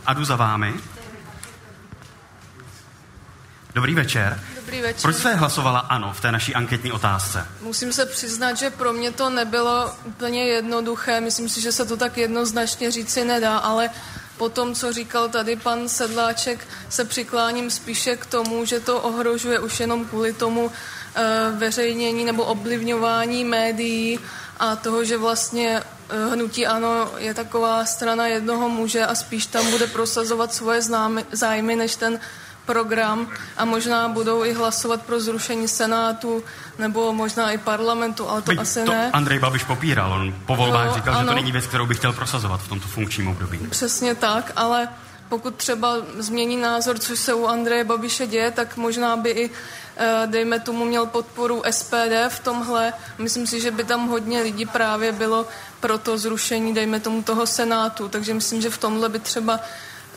a jdu za vámi. Dobrý večer. Dobrý večer. Proč jste hlasovala ano v té naší anketní otázce? Musím se přiznat, že pro mě to nebylo úplně jednoduché. Myslím si, že se to tak jednoznačně říci nedá, ale po tom, co říkal tady pan Sedláček, se přikláním spíše k tomu, že to ohrožuje už jenom kvůli tomu veřejnění nebo oblivňování médií a toho, že vlastně e, hnutí ano je taková strana jednoho muže a spíš tam bude prosazovat svoje známy, zájmy, než ten program a možná budou i hlasovat pro zrušení Senátu nebo možná i parlamentu, ale to Byť asi to ne. Andrej Babiš popíral, on po volbách No, říkal, že to ano. není věc, kterou by chtěl prosazovat v tomto funkčním období. Přesně tak, ale pokud třeba změní názor, což se u Andreje Babiše děje, tak možná by i, eh, dejme tomu, měl podporu SPD v tomhle. Myslím si, že by tam hodně lidí právě bylo pro to zrušení, dejme tomu, toho Senátu. Takže myslím, že v tomhle by třeba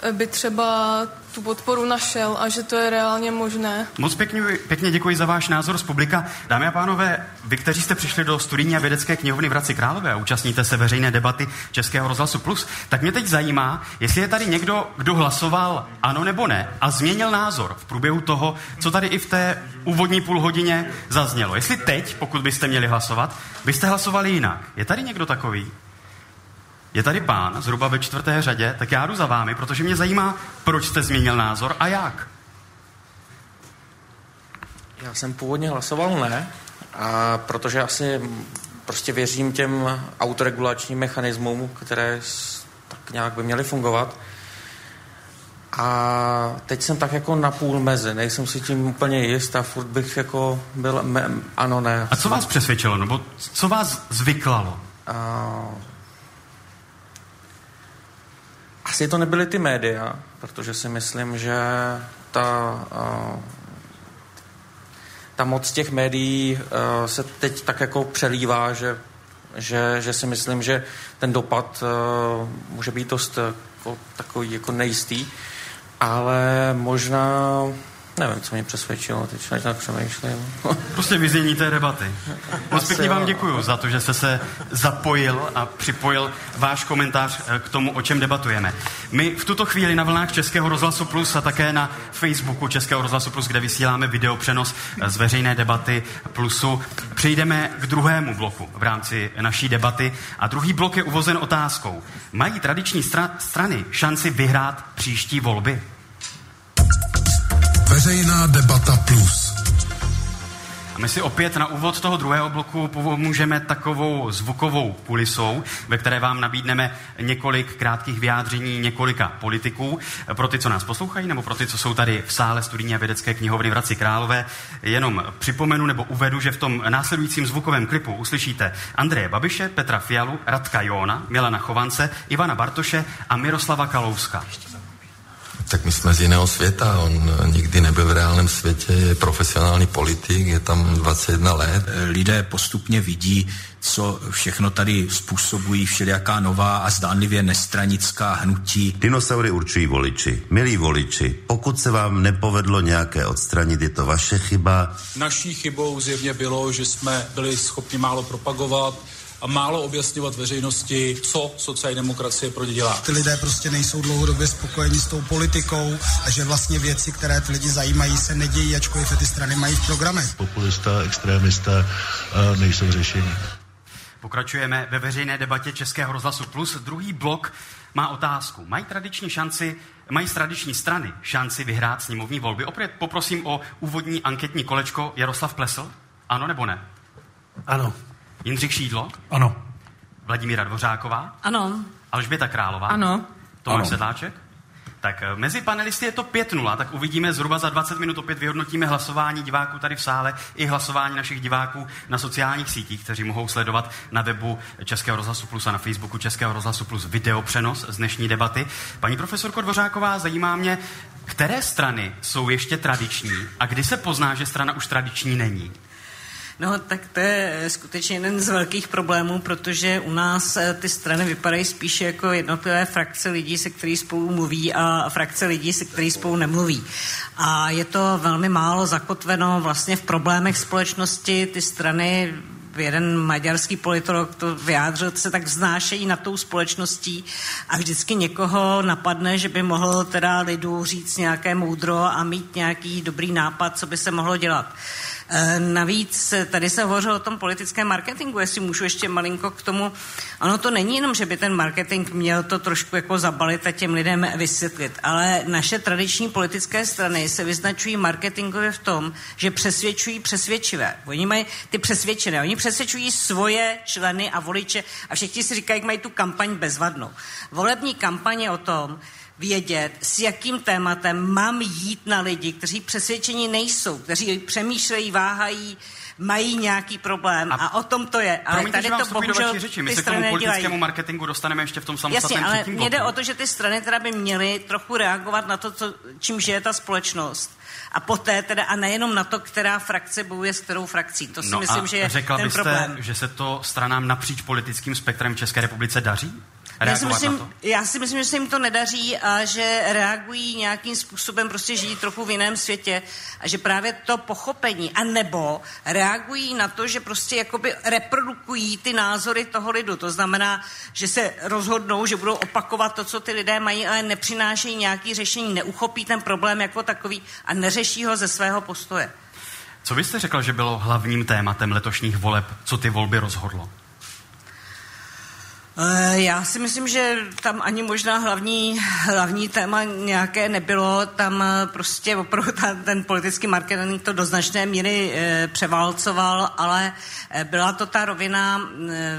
eh, by třeba tu podporu našel a že to je reálně možné. Moc pěkně, pěkně děkuji za váš názor z publika. Dámy a pánové, vy, kteří jste přišli do studijní a vědecké knihovny v Hradci Králové a účastníte se veřejné debaty Českého rozhlasu Plus, tak mě teď zajímá, jestli je tady někdo, kdo hlasoval ano nebo ne a změnil názor v průběhu toho, co tady i v té úvodní půl hodině zaznělo. Jestli teď, pokud byste měli hlasovat, byste hlasovali jinak. Je tady někdo takový? Je tady pán, zhruba ve čtvrté řadě, tak já jdu za vámi, protože mě zajímá, proč jste změnil názor a jak. Já jsem původně hlasoval ne, a protože asi prostě věřím těm autoregulačním mechanismům, které tak nějak by měly fungovat. A teď jsem tak jako na půl mezi, nejsem si tím úplně jist a furt bych jako byl, me, ano, ne. A co vás přesvědčilo, nebo co vás zvyklalo? A... Asi to nebyly ty média, protože si myslím, že ta, a, ta moc těch médií a, se teď tak jako přelívá, že, že, že si myslím, že ten dopad a, může být dost jako, takový jako nejistý, ale možná nevím, co mě přesvědčilo, teď na tak přemýšlím. Prostě vyznění té debaty. Moc Asi pěkně vám jo. děkuji za to, že jste se zapojil a připojil váš komentář eh, k tomu, o čem debatujeme. My v tuto chvíli na vlnách Českého rozhlasu Plus a také na Facebooku Českého rozhlasu Plus, kde vysíláme videopřenos eh, z veřejné debaty Plusu, přejdeme k druhému bloku v rámci naší debaty. A druhý blok je uvozen otázkou. Mají tradiční stra- strany šanci vyhrát příští volby? Veřejná debata plus. A my si opět na úvod toho druhého bloku pomůžeme takovou zvukovou kulisou, ve které vám nabídneme několik krátkých vyjádření několika politiků. Pro ty, co nás poslouchají, nebo pro ty, co jsou tady v sále studijní a vědecké knihovny v Hradci Králové, jenom připomenu nebo uvedu, že v tom následujícím zvukovém klipu uslyšíte Andreje Babiše, Petra Fialu, Radka Jona, Milana Chovance, Ivana Bartoše a Miroslava Kalouska. Tak my jsme z jiného světa, on nikdy nebyl v reálném světě, je profesionální politik, je tam 21 let. Lidé postupně vidí, co všechno tady způsobují všelijaká nová a zdánlivě nestranická hnutí. Dinosaury určují voliči. Milí voliči, pokud se vám nepovedlo nějaké odstranit, je to vaše chyba. Naší chybou zjevně bylo, že jsme byli schopni málo propagovat, a málo objasňovat veřejnosti, co sociální demokracie pro ně dělá. Ty lidé prostě nejsou dlouhodobě spokojeni s tou politikou a že vlastně věci, které ty lidi zajímají, se nedějí, ačkoliv ty strany mají v programech. Populista, extrémista nejsou řešení. Pokračujeme ve veřejné debatě Českého rozhlasu Plus. Druhý blok má otázku. Mají tradiční šanci, mají tradiční strany šanci vyhrát sněmovní volby? Opět poprosím o úvodní anketní kolečko Jaroslav Plesl. Ano nebo ne? Ano. Jindřich Šídlo? Ano. Vladimíra Dvořáková? Ano. Alžběta Králová? Ano. Tomáš Ano. Sedláček? Tak eh, mezi panelisty je to 5-0, tak uvidíme zhruba za 20 minut opět vyhodnotíme hlasování diváků tady v sále i hlasování našich diváků na sociálních sítích, kteří mohou sledovat na webu Českého rozhlasu Plus a na Facebooku Českého rozhlasu Plus video přenos z dnešní debaty. Paní profesorko Dvořáková, zajímá mě, které strany jsou ještě tradiční a kdy se pozná, že strana už tradiční není? No, tak to je skutečně jeden z velkých problémů, protože u nás eh, ty strany vypadají spíše jako jednotlivé frakce lidí, se kterými spolu mluví a frakce lidí, se kterými spolu nemluví. A je to velmi málo zakotveno vlastně v problémech společnosti. Ty strany jeden maďarský politolog to vyjádřil, se tak vznášejí nad tou společností a vždycky někoho napadne, že by mohl teda lidu říct nějaké moudro a mít nějaký dobrý nápad, co by se mohlo dělat. E, Navíc e, tady se hovořilo o tom politickém marketingu, jestli můžu ještě malinko k tomu. Ono to není jenom, že by ten marketing měl to trošku jako zabalit a těm lidem vysvětlit, ale naše tradiční politické strany se vyznačují marketingově v tom, že přesvědčují přesvědčivé. Oni mají ty přesvědčené, oni přesvědčují svoje členy a voliče a všichni si říkají, jak mají tu kampaň bezvadnou. Volební kampaň je o tom, vědět, s jakým tématem mám jít na lidi, kteří přesvědčení nejsou, kteří přemýšlejí, váhají, mají nějaký problém a, a o tom to je. Ale Promiňte, tady to bohužel řeči. My ty se k tomu strany politickému dělají. marketingu dostaneme ještě v tom samostatném Jasně, ale mně jde o to, že ty strany teda by měly trochu reagovat na to, co, čím žije ta společnost. A poté teda, a nejenom na to, která frakce bojuje s kterou frakcí. To si no myslím, že je řekla ten byste, problém. že se to stranám napříč politickým spektrem České republice daří? Já si, myslím, já si myslím, že se jim to nedaří a že reagují nějakým způsobem, prostě žijí trochu v jiném světě a že právě to pochopení, a nebo reagují na to, že prostě jakoby reprodukují ty názory toho lidu. To znamená, že se rozhodnou, že budou opakovat to, co ty lidé mají, ale nepřinášejí nějaký řešení, neuchopí ten problém jako takový a neřeší ho ze svého postoje. Co byste řekl, že bylo hlavním tématem letošních voleb, co ty volby rozhodlo? Eh, Já si myslím, že tam ani možná hlavní, hlavní téma nějaké nebylo. Tam eh, prostě opravdu ta, ten politický marketing to do značné míry e, převálcoval, ale byla to ta rovina e,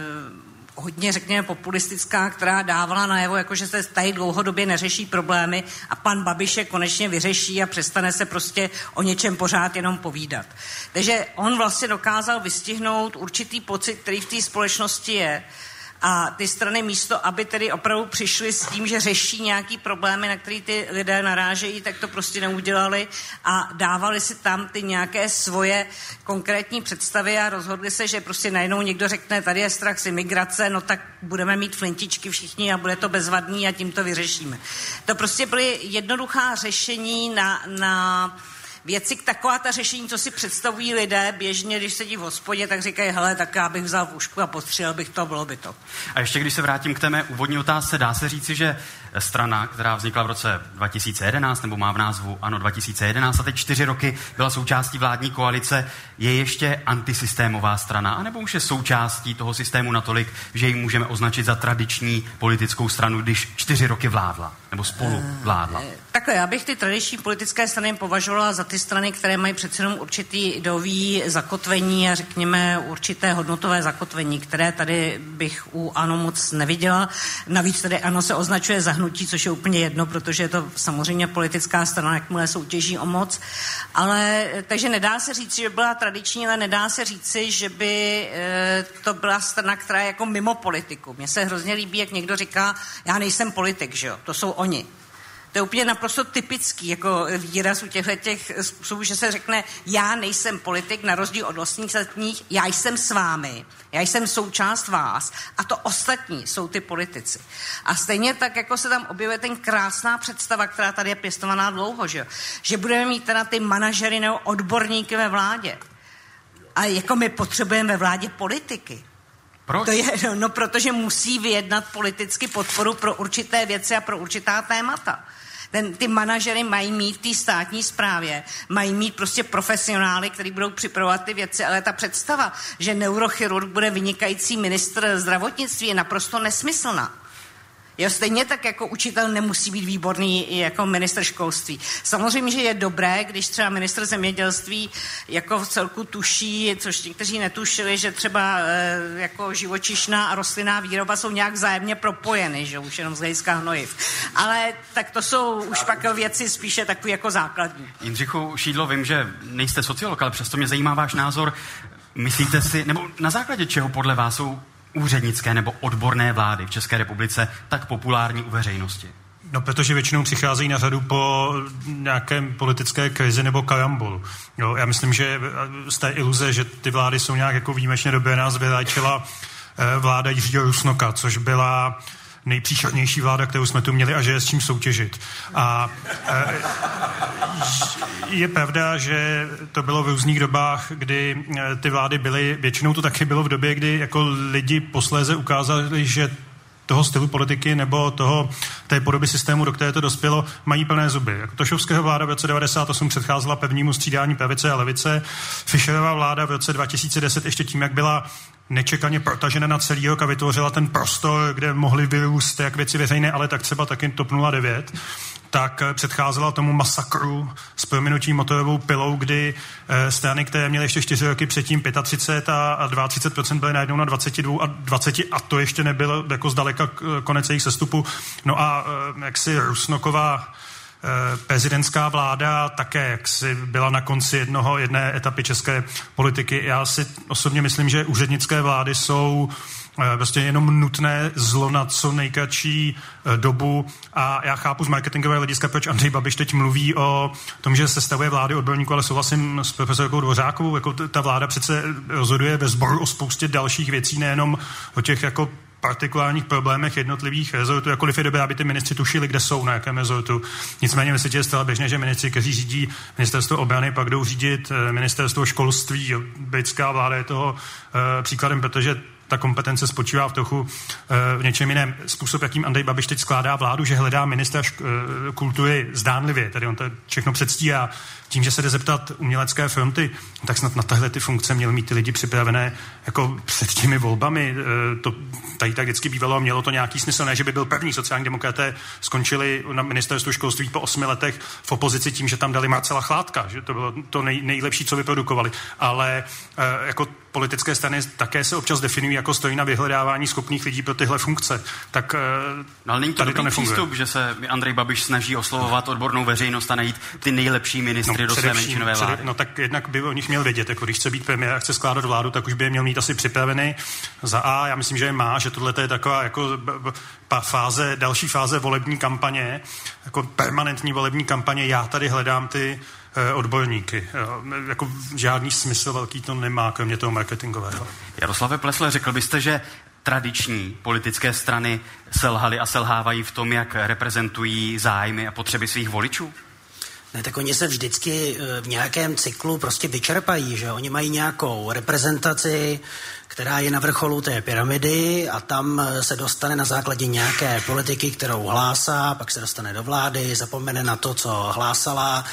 hodně, řekněme, populistická, která dávala najevo, jako že se tady dlouhodobě neřeší problémy a pan Babiš je konečně vyřeší a přestane se prostě o něčem pořád jenom povídat. Takže on vlastně dokázal vystihnout určitý pocit, který v té společnosti je, a ty strany místo, aby tedy opravdu přišly s tím, že řeší nějaký problémy, na který ty lidé narážejí, tak to prostě neudělali a dávali si tam ty nějaké svoje konkrétní představy a rozhodli se, že prostě najednou někdo řekne, tady je strach z imigrace, no tak budeme mít flintičky všichni a bude to bezvadný a tím to vyřešíme. To prostě byly jednoduchá řešení na, na věci, taková ta řešení, co si představují lidé běžně, když sedí v hospodě, tak říkají, hele, tak já bych vzal pušku a postřelil bych to, bylo by to. A ještě když se vrátím k té mé úvodní otázce, dá se říci, že strana, která vznikla v roce 2011, nebo má v názvu ano 2011 a teď čtyři roky byla součástí vládní koalice, je ještě antisystémová strana, anebo už je součástí toho systému natolik, že ji můžeme označit za tradiční politickou stranu, když čtyři roky vládla, nebo spolu vládla? Takhle, já bych ty tradiční politické strany považovala za ty ty strany, které mají přece jenom určitý ideový zakotvení a řekněme určité hodnotové zakotvení, které tady bych u ANO moc neviděla. Navíc tady ANO se označuje za hnutí, což je úplně jedno, protože je to samozřejmě politická strana, jakmile soutěží o moc. Ale takže nedá se říct, že byla tradiční, ale nedá se říci, že by e, to byla strana, která je jako mimo politiku. Mně se hrozně líbí, jak někdo říká, já nejsem politik, že jo, to jsou oni. To je úplně naprosto typický jako výraz u těchto těch způsobů, že se řekne, já nejsem politik, na rozdíl od ostatních, já jsem s vámi, já jsem součást vás a to ostatní jsou ty politici. A stejně tak, jako se tam objevuje ten krásná představa, která tady je pěstovaná dlouho, že, že budeme mít teda ty manažery nebo odborníky ve vládě. A jako my potřebujeme ve vládě politiky. Proč? To je, no, no, protože musí vyjednat politicky podporu pro určité věci a pro určitá témata. Ten, ty manažery mají mít v té státní správě, mají mít prostě profesionály, kteří budou připravovat ty věci, ale ta představa, že neurochirurg bude vynikající ministr zdravotnictví, je naprosto nesmyslná. Jo, stejně tak jako učitel nemusí být výborný i jako minister školství. Samozřejmě, že je dobré, když třeba minister zemědělství jako v celku tuší, což někteří netušili, že třeba e, jako živočišná a rostlinná výroba jsou nějak vzájemně propojeny, že už jenom z hlediska hnojiv. Ale tak to jsou už pak věci spíše takové jako základní. Jindřichu Šídlo, vím, že nejste sociolog, ale přesto mě zajímá váš názor. Myslíte si, nebo na základě čeho podle vás jsou úřednické nebo odborné vlády v České republice tak populární u veřejnosti? No, protože většinou přicházejí na řadu po nějakém politické krizi nebo karambolu. Jo, já myslím, že z té iluze, že ty vlády jsou nějak jako výjimečně době nás vyléčila eh, vláda Jiřího Rusnoka, což byla nejpříšernější vláda, kterou jsme tu měli a že je s čím soutěžit. A e, je pravda, že to bylo v různých dobách, kdy e, ty vlády byly, většinou to taky bylo v době, kdy jako lidi posléze ukázali, že toho stylu politiky nebo toho, té podoby systému, do které to dospělo, mají plné zuby. Jako Tošovského vláda v roce 98 předcházela pevnímu střídání pravice a levice. Fischerova vláda v roce 2010 ještě tím, jak byla nečekaně protažena na celý rok a vytvořila ten prostor, kde mohly vyrůst jak věci veřejné, ale tak třeba taky TOP 09 tak eh, předcházela tomu masakru s prominutím motorovou pilou, kdy e, strany, které měly ještě 4 roky předtím 35 a, a 22% byly najednou na 22 a 20 a to ještě nebylo jako zdaleka konec jejich sestupu. No a e, jak si Rusnoková Eh, prezidentská vláda také jak si byla na konci jednoho, jedné etapy české politiky. Já si osobně myslím, že úřednické vlády jsou eh, prostě jenom nutné zlo na co nejkratší eh, dobu a já chápu z marketingového hlediska, proč Andrej Babiš teď mluví o tom, že se stavuje vlády odborníků, ale souhlasím s profesorkou Dvořákovou, jako ta vláda přece rozhoduje ve sboru o spoustě dalších věcí, nejenom o těch jako partikulárních problémech jednotlivých rezortů, jakkoliv je dobré, aby ty ministři tušili, kde jsou, na jakém rezortu. Nicméně ve světě je zcela běžné, že ministři, kteří řídí ministerstvo obrany, pak jdou řídit eh, ministerstvo školství. Britská vláda je toho uh, příkladem, protože ta kompetence spočívá v trochu uh, v něčem jiném. Způsob, jakým Andrej Babiš teď skládá vládu, že hledá ministra kultury zdánlivě, tedy on to všechno předstírá tím, že se jde zeptat umělecké fronty, tak snad na tahle ty funkce měl mít ty lidi připravené jako před těmi volbami. E, to tady tak vždycky bývalo a mělo to nějaký smysl. Ne, že by byl první sociální demokraté, skončili na ministerstvu školství po osmi letech v opozici tím, že tam dali Marcela Chládka, že to bylo to nej, nejlepší, co vyprodukovali. Ale e, jako politické strany také se občas definují jako stojí na vyhledávání schopných lidí pro tyhle funkce. Tak e, no, ale není to tady to nefunguje. přístup, že se Andrej Babiš snaží oslovovat odbornou veřejnost a najít ty nejlepší ministry no, do své menšinové vlády. Před, no tak jednak by o nich měl vědět, jako když chce být premiér a chce skládat vládu, tak už by je měl mít asi připravený za A. Já myslím, že je má, že tohle je taková jako fáze, další fáze volební kampaně, jako permanentní volební kampaně. Já tady hledám ty eh, odborníky. Jako žádný smysl velký to nemá, kromě toho marketingového. Jaroslave Plesle, řekl byste, že tradiční politické strany selhaly a selhávají v tom, jak reprezentují zájmy a potřeby svých voličů? Ne, tak oni se vždycky eh, v nějakém cyklu prostě vyčerpají, že oni mají nějakou reprezentaci, která je na vrcholu té pyramidy a tam eh, se dostane na základě nějaké politiky, kterou hlásá, pak se dostane do vlády, zapomene na to, co hlásala,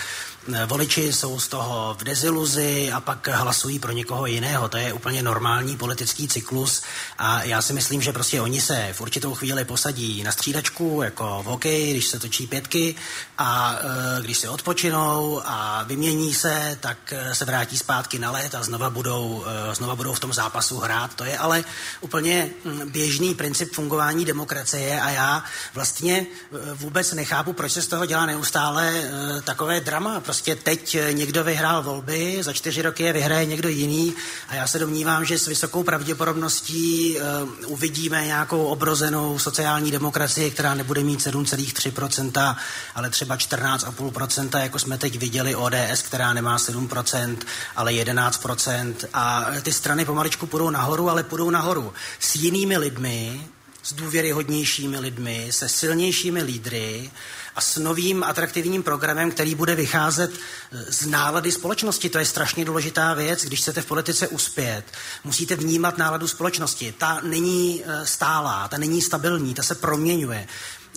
voliči jsou z toho v deziluzi a pak hlasují pro někoho jiného. To je úplně normální politický cyklus a já si myslím, že prostě oni se v určitou chvíli posadí na střídačku, jako v hokeji, když se točí pětky a e, když si odpočinou a vymění se, tak e, se vrátí zpátky na let a znova budou, znova budou v tom zápasu hrát. To je ale úplně mm, běžný princip fungování demokracie a já vlastně vůbec nechápu, proč se z toho dělá neustále takové drama. Prostě teď někdo vyhrál volby, za čtyři roky je vyhraje někdo jiný a já se domnívám, že s vysokou pravděpodobností uh, uvidíme nějakou obrozenou sociální demokracii, která nebude mít 7,3%, ale třeba 14,5%, jako jsme teď viděli ODS, která nemá 7%, ale 11%. A ty strany pomaličku půjdou nahoru, ale půjdou nahoru s jinými lidmi, s důvěryhodnějšími lidmi, se silnějšími lídry a s novým atraktivním programem, který bude vycházet e, z nálady společnosti. To je strašně důležitá věc. Když chcete v politice uspět, musíte vnímat náladu společnosti. Ta není e, stálá, ta není stabilní, ta se proměňuje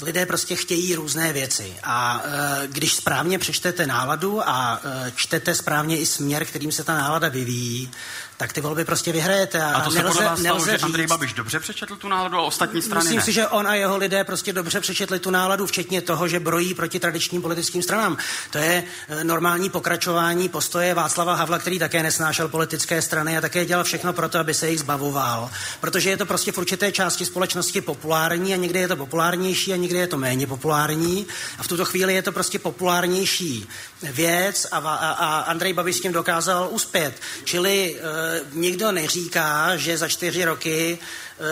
lidé prostě chtějí různé věci. A e, když správně přečtete náladu a e, čtete správně i směr, kterým se ta nálada vyvíjí, tak ty volby prostě vyhrajete. A, A to se nelze, podle vás stalo, že říct, Andrej Babiš dobře přečetl tu náladu a ostatní strany Myslím ne. si, že on a jeho lidé prostě dobře přečetli tu náladu, včetně toho, že brojí proti tradičním politickým stranám. To je eh, normální pokračování postoje Václava Havla, který také nesnášel politické strany a také dělal všechno pro to, aby se jich zbavoval. Protože je to prostě v určité části společnosti populární a někdy je to populárnější a někdy je to méně populární. A v tuto chvíli je to prostě populárnější věc a, a, a Andrej Babiš s tím dokázal uspět. Čili e, nikdo neříká, že za čtyři roky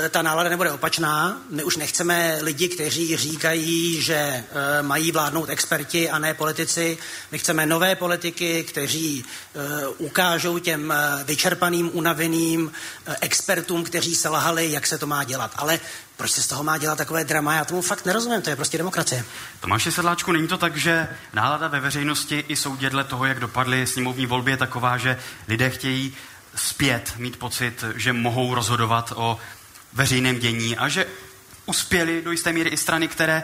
e, ta nálada nebude opačná. My už nechceme lidi, kteří říkají, že e, mají vládnout experti a ne politici. My chceme nové politiky, kteří ukážou těm vyčerpaným, unaveným expertům, kteří se lahali, jak se to má dělat. Ale proč se z toho má dělat takové drama? Já tomu fakt nerozumím, to je prostě demokracie. Tomáši Sedláčku, není to tak, že nálada ve veřejnosti i soudě dle toho, jak dopadly sněmovní volby, je taková, že lidé chtějí zpět mít pocit, že mohou rozhodovat o veřejném dění a že uspěli do jisté míry i strany, které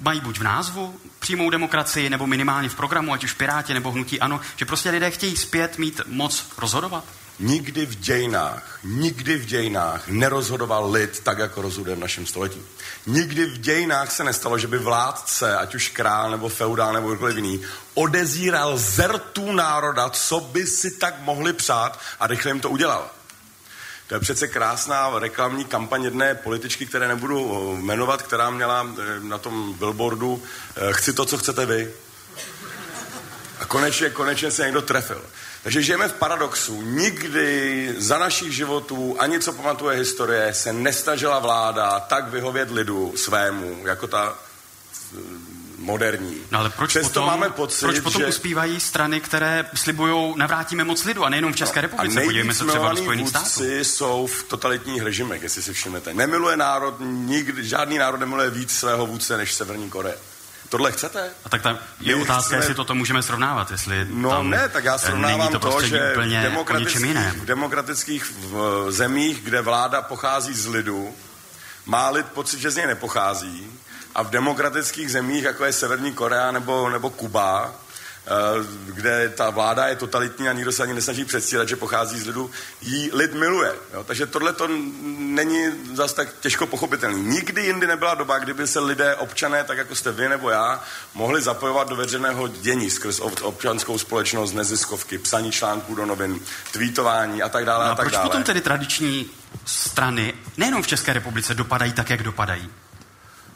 mají buď v názvu přímou demokracii, nebo minimálně v programu, ať už Piráti nebo Hnutí Ano, že prostě lidé chtějí zpět mít moc rozhodovat? Nikdy v dějinách, nikdy v dějinách nerozhodoval lid tak, jako rozhoduje v našem století. Nikdy v dějinách se nestalo, že by vládce, ať už král nebo feudál nebo kdokoliv jiný, odezíral zertů národa, co by si tak mohli přát a rychle jim to udělal. To je přece krásná reklamní kampaň jedné političky, které nebudu eh, jmenovat, která měla eh, na tom billboardu eh, chci to, co chcete vy. A konečně, konečně se někdo trefil. Takže žijeme v paradoxu. Nikdy za našich životů, ani co pamatuje historie, se nestažila vláda tak vyhovět lidu svému, jako ta eh, moderní. No ale proč Přesto potom, máme pocit, proč potom že... uspívají strany, které slibují navrátíme moc lidu a nejenom v České republice, a podívejme se třeba do Spojených států. jsou v totalitních režimech, jestli si všimnete. Nemiluje národ, nikdy, žádný národ nemiluje víc svého vůdce než Severní Koreje. Tohle chcete? A tak ta je My otázka, chceme- jestli toto můžeme srovnávat, jestli No tam ne, tak já srovnávám není to, to, že úplně v demokratických, jiném. v demokratických v, zemích, kde vláda pochází z lidu, má lid pocit, že z něj nepochází. A v demokratických zemích, jako je Severní Korea nebo, nebo Kuba, kde ta vláda je totalitní a nikdo se ani nesnaží předstírat, že pochází z lidu, jí lid miluje. Jo? Takže tohle to není zas tak těžko pochopitelný. Nikdy jindy nebyla doba, kdyby se lidé, občané, tak jako jste vy nebo já, mohli zapojovat do veřejného dění skrz ob- občanskou společnost, neziskovky, psaní článků do novin, tweetování a tak dále No a a tak proč dále. potom tedy tradiční strany, nejenom v České republice, dopadají tak, jak dopadají?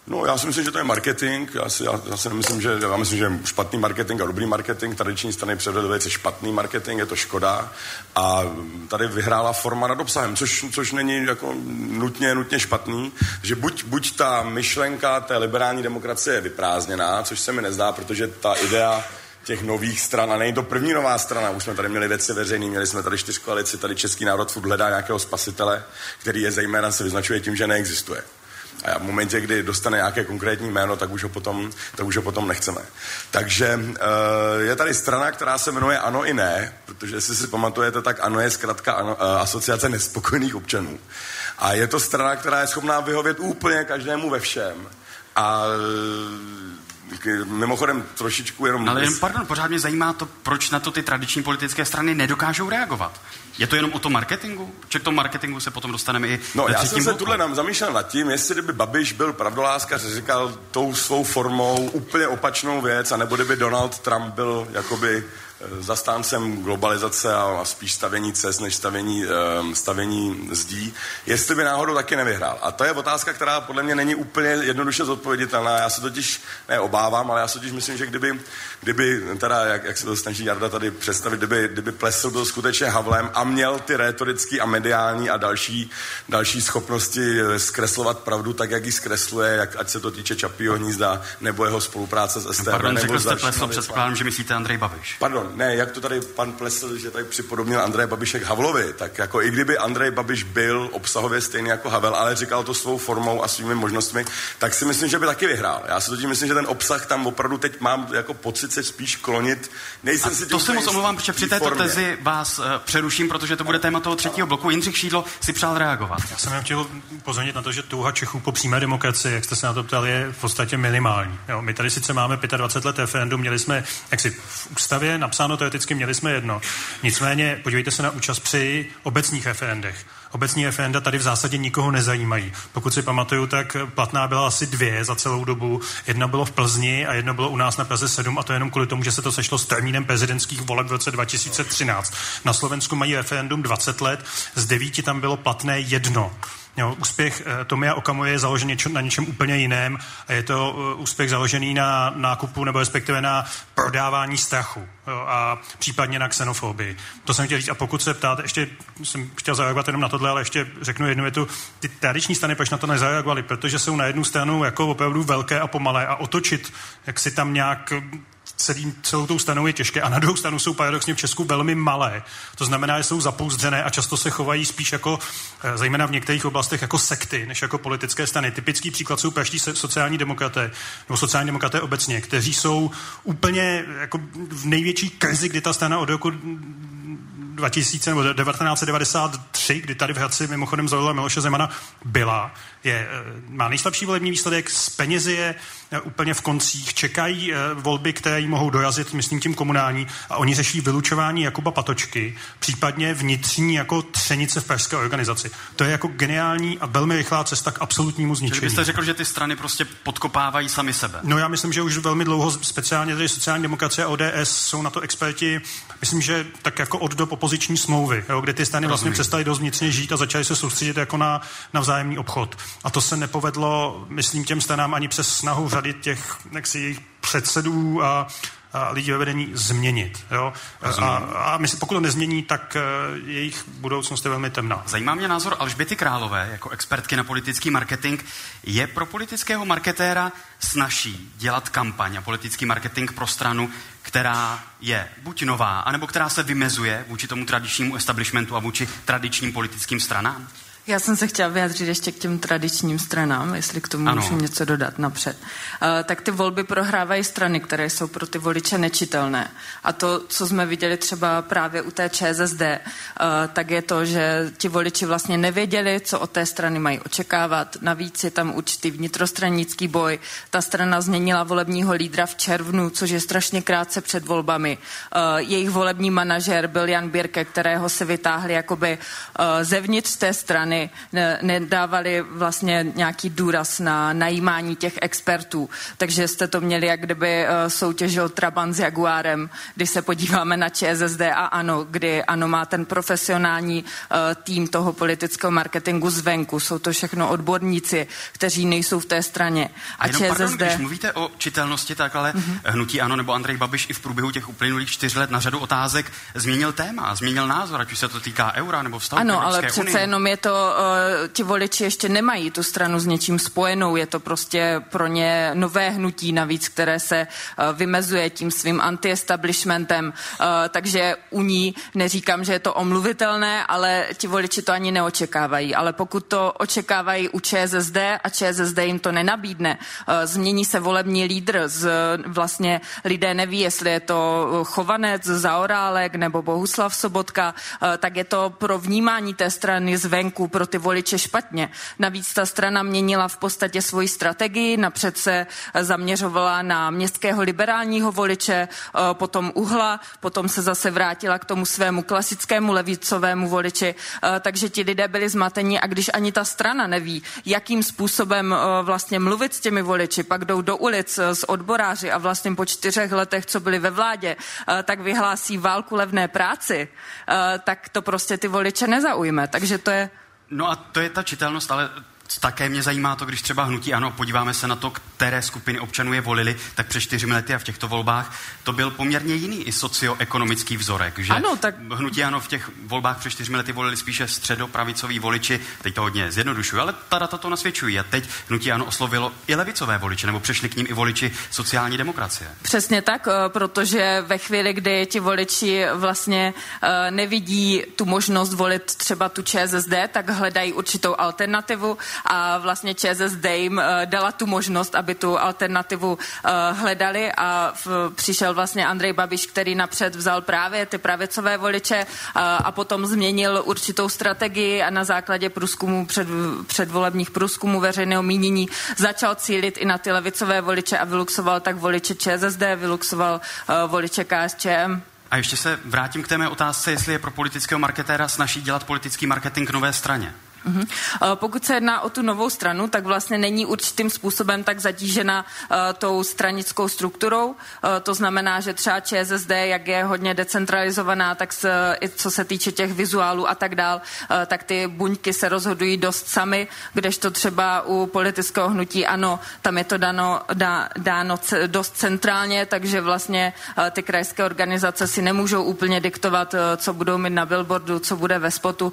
No, já si myslím, že to je marketing. Já si, já, já si nemyslím, že, já myslím, že je špatný marketing a dobrý marketing. Tradiční strany předvedly velice špatný marketing, je to škoda. A tady vyhrála forma nad obsahem, což, což není jako nutně, nutně špatný. Že buď, buď ta myšlenka té liberální demokracie je vyprázdněná, což se mi nezdá, protože ta idea těch nových stran, a není to první nová strana, už jsme tady měli věci veřejný, měli jsme tady čtyř koalici, tady český národ furt hledá nějakého spasitele, který je zejména se vyznačuje tím, že neexistuje. A v momentě, kdy dostane nějaké konkrétní jméno, tak už ho potom, tak už ho potom nechceme. Takže uh, je tady strana, která se jmenuje Ano i ne, protože jestli si pamatujete, tak Ano je zkrátka ano, uh, asociace nespokojených občanů. A je to strana, která je schopná vyhovět úplně každému ve všem. A mimochodem trošičku jenom... No, ale jen, pardon, pořád mě zajímá to, proč na to ty tradiční politické strany nedokážou reagovat. Je to jenom o tom marketingu? Či k tomu marketingu se potom dostaneme i No, já jsem se bloku? tuhle nám zamýšlel nad tím, jestli kdyby Babiš byl pravdoláskař, říkal tou svou formou úplně opačnou věc, a nebo kdyby Donald Trump byl jakoby eh, zastáncem globalizace a, spíš stavění cest, než stavění, stavění zdí, jestli by náhodou taky nevyhrál. A to je otázka, která podle mě není úplně jednoduše zodpověditelná. Já se totiž ne obávám, ale já se totiž myslím, že kdyby, kdyby teda, jak, jak se to snaží Jarda tady představit, kdyby, kdyby Plesl byl skutečně Havlem a měl ty rétorický a mediální a další, další schopnosti eh, zkreslovat pravdu tak, jak ji zkresluje, jak, ať se to týče Čapího hnízda, nebo jeho spolupráce s STB, Pardon, nebo řekl jste Plesl, předpokládám, že myslíte Andrej Babiš. Pardon, ne, jak to tady pan Plesl, že tady připodobnil Andreje Babiše k Havlovi, tak jako i kdyby Andrej Babiš byl obsahově stejný jako Havel, ale říkal to svou formou a svými možnostmi, tak si myslím, že by taky vyhrál. Já si totiž myslím, že ten obsah tam opravdu teď mám jako pocit se spíš klonit. Nejsem si tím To se moc omlouvám, protože té při této formě. tezi vás uh, přeruším, protože to bude téma toho třetího bloku. Jindřich Šídlo si přál reagovat. Já jsem jenom chtěl pozornit na to, že touha Čechů po přímé demokracii, jak jste se na to ptali, je v podstatě minimální. Jo, my tady sice máme 25 let referendum, měli jsme, jak si v ústavě napsáno teoreticky, měli jsme jedno. Nicméně, podívejte se na účast při obecních referendech. Obecní referenda tady v zásadě nikoho nezajímají. Pokud si pamatuju, tak platná byla asi dvě za celou dobu. Jedna bylo v Plzni a jedno bylo u nás na Praze 7 a to jenom kvůli tomu, že se to sešlo s termínem prezidentských voleb v roce 2013. Na Slovensku mají referendum 20 let, z devíti tam bylo platné jedno. Jo, úspěch eh, Tomia Okamoje je založen na něčem úplně jiném a je to uh, úspěch založený na nákupu nebo respektive na prodávání strachu jo, a případně na xenofobii. To jsem chtěl říct a pokud se ptáte, ještě jsem chtěl zareagovat jenom na tohle, ale ještě řeknu jednu větu. Ty tradiční strany proč na to nezareagovaly? Protože jsou na jednu stranu jako opravdu velké a pomalé a otočit, jak si tam nějak celý, celou tou stranou je těžké a na druhou stranu jsou paradoxně v Česku velmi malé. To znamená, že jsou zapouzdřené a často se chovají spíš jako, eh, zejména v některých oblastech, jako sekty, než jako politické strany. Typický příklad jsou praští sociální demokraté, nebo sociální demokraté obecně, kteří jsou úplně jako v největší krizi, kdy ta strana od roku 2000 nebo 1993, kdy tady v Hradci mimochodem zvolila Miloše Zemana, byla, je, eh, má nejslabší volební výsledek, z penězi je eh, úplně v koncích, čekají eh, volby, které jí mohou dorazit, myslím tím komunální, a oni řeší vylučování Jakuba Patočky, případně vnitřní jako třenice v pražské organizaci. To je jako geniální a velmi rychlá cesta k absolutnímu Čili zničení. byste řekl, že ty strany prostě podkopávají sami sebe. No já myslím, že už velmi dlouho speciálně tady sociální demokracie a ODS jsou na to experti, myslím, že tak jako od dob opoziční smlouvy, jo, kde ty strany vlastně přestaly dost vnitřně žít a začaly se soustředit jako na, na vzájemný obchod. A to se nepovedlo, myslím, těm stranám ani přes snahu řady těch jaksi, jejich předsedů a, a lidí ve vedení změnit. Jo? A, Rozumím. a my, pokud to nezmění, tak eh, jejich budoucnost je velmi temná. Zajímá mě názor Alžběty Králové jako expertky na politický marketing. Je pro politického marketéra snaží dělat kampaň a politický marketing pro stranu, která je buď nová, anebo která se vymezuje vůči tomu tradičnímu establishmentu a vůči tradičním politickým stranám? Já jsem se chtěla vyjádřit ještě k těm tradičním stranám, jestli k tomu Ano. můžu něco dodat napřed. Uh, tak ty volby prohrávají strany, které jsou pro ty voliče nečitelné. A to, co jsme viděli třeba právě u té ČSSD, uh, tak je to, že ti voliči vlastně nevěděli, co od té strany mají očekávat. Navíc je tam určitý vnitrostranický boj. Ta strana změnila volebního lídra v červnu, což je strašně krátce před volbami. Uh, jejich volební manažer byl Jan Birke, kterého se vytáhli jakoby uh, zevnitř té strany, ne, nedávali vlastně nějaký důraz na najímání těch expertů. Takže jste to měli, jak kdyby uh, soutěžil Trabant s Jaguárem, když se podíváme na ČSSD a ANO, kdy ANO má ten profesionální uh, tým toho politického marketingu zvenku. Jsou to všechno odborníci, kteří nejsou v té straně. A, A jenom, ČSSD... pardon, když mluvíte o čitelnosti, tak ale mm-hmm. hnutí ano nebo Andrej Babiš i v průběhu těch uplynulých čtyř let na řadu otázek změnil téma, změnil názor, ať už se to týká eura nebo vztahu Ano, ale přece unii. jenom je to, uh, ti voliči ještě nemají tu stranu s něčím spojenou, je to prostě pro ně nové hnutí navíc, které se uh, vymezuje tím svým anti-establishmentem, uh, takže u ní neříkám, že je to omluvitelné, ale ti voliči to ani neočekávají, ale pokud to očekávají u ČSSD a ČSSD jim to nenabídne, uh, změní se volební lídr, z, vlastně lidé neví, jestli je to Chovanec, Zaorálek nebo Bohuslav Sobotka, uh, tak je to pro vnímání té strany zvenku pro ty voliče špatně. Navíc ta strana měnila v podstatě svoji strategii, napřed se zaměřovala na městského liberálního voliče, potom uhla, potom se zase vrátila k tomu svému klasickému levicovému voliči, takže ti lidé byli zmatení a když ani ta strana neví, jakým způsobem vlastně mluvit s těmi voliči, pak jdou do ulic s odboráři a vlastně po čtyřech letech, co byli ve vládě, tak vyhlásí válku levné práci, tak to prostě ty voliče nezaujme. Takže to je No a to je ta čitelnost, ale také mě zajímá to, když třeba hnutí ano, podíváme se na to, které skupiny občanů je volili, tak před čtyřmi lety a v těchto volbách to byl poměrně jiný i socioekonomický vzorek, že? Ano, tak... hnutí ano v těch volbách před čtyřmi lety volili spíše středopravicoví voliči, teď to hodně zjednodušuju, ale ta data to nasvědčují. A teď hnutí ano oslovilo i levicové voliče, nebo přešli k ním i voliči sociální demokracie. Přesně tak, eh, protože ve chvíli, kdy ti voliči vlastně eh, nevidí tu možnost volit třeba tu ČSSD, tak hledají určitou alternativu a vlastně ČSSD jim eh, dala tu možnost, aby tu alternativu eh, hledali a přišel vlastně Andrej Babiš, který napřed vzal právě ty pravicové voliče eh, a potom změnil určitou strategii a na základě průzkumu před, předvolebních průzkumů veřejného mínění začal cílit i na ty levicové voliče a vyluxoval tak voliče ČSSD, vyluxoval voliče KSČM. A ještě se vrátím k té mé otázce, jestli je pro politického marketéra snaží dělat politický marketing nové straně. Uh-huh. Pokud se jedná o tu novou stranu, tak vlastně není určitým způsobem tak zatížena uh, tou stranickou strukturou. Uh, to znamená, že třeba ČSSD, jak je hodně decentralizovaná, tak s, i co se týče těch vizuálů a tak dál, uh, tak ty buňky se rozhodují dost sami, kdežto třeba u politického hnutí ano, tam je to dano, dá, dáno c- dost centrálně, takže vlastně ty krajské organizace si nemůžou úplně diktovat, co budou mít na billboardu, co bude ve spotu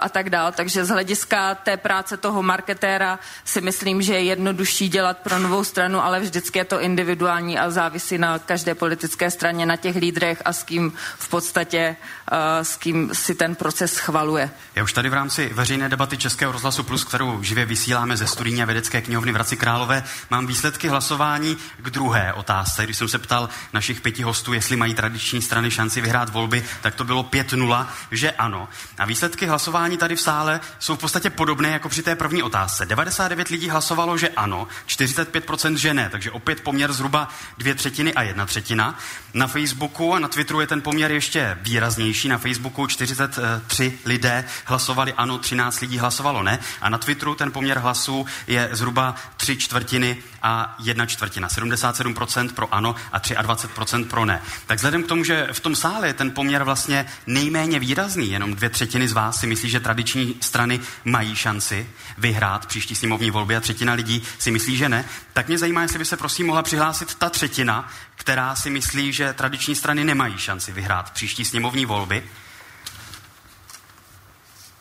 a tak dál. Takže z hlediska té práce toho marketéra si myslím, že je jednodušší dělat pro novou stranu, ale vždycky je to individuální a závisí na každé politické straně, na těch lídrech a s kým v podstatě, uh, s kým si ten proces schvaluje. Já už tady v rámci veřejné debaty Českého rozhlasu Plus, kterou živě vysíláme ze studijní a vědecké knihovny v Hradci Králové, mám výsledky hlasování k druhé otázce. Když jsem se ptal našich pěti hostů, jestli mají tradiční strany šanci vyhrát volby, tak to bylo 5-0, že ano. A výsledky hlasování tady v sále jsou v podstatě podobné jako při té první otázce. 99 lidí hlasovalo, že ano, 45% že ne, takže opět poměr zhruba dvě třetiny a jedna třetina. Na Facebooku a na Twitteru je ten poměr ještě výraznější. Na Facebooku 43 lidé hlasovali ano, 13 lidí hlasovalo ne. A na Twitteru ten poměr hlasů je zhruba tři čtvrtiny a jedna čtvrtina. 77% pro ano a 23% pro ne. Tak vzhledem k tomu, že v tom sále je ten poměr vlastně nejméně výrazný, jenom dvě třetiny z vás si myslí, že tradiční strany mají šanci vyhrát příští sněmovní volby a třetina lidí si myslí, že ne, tak mě zajímá, jestli by se prosím mohla přihlásit ta třetina, která si myslí, že tradiční strany nemají šanci vyhrát příští sněmovní volby.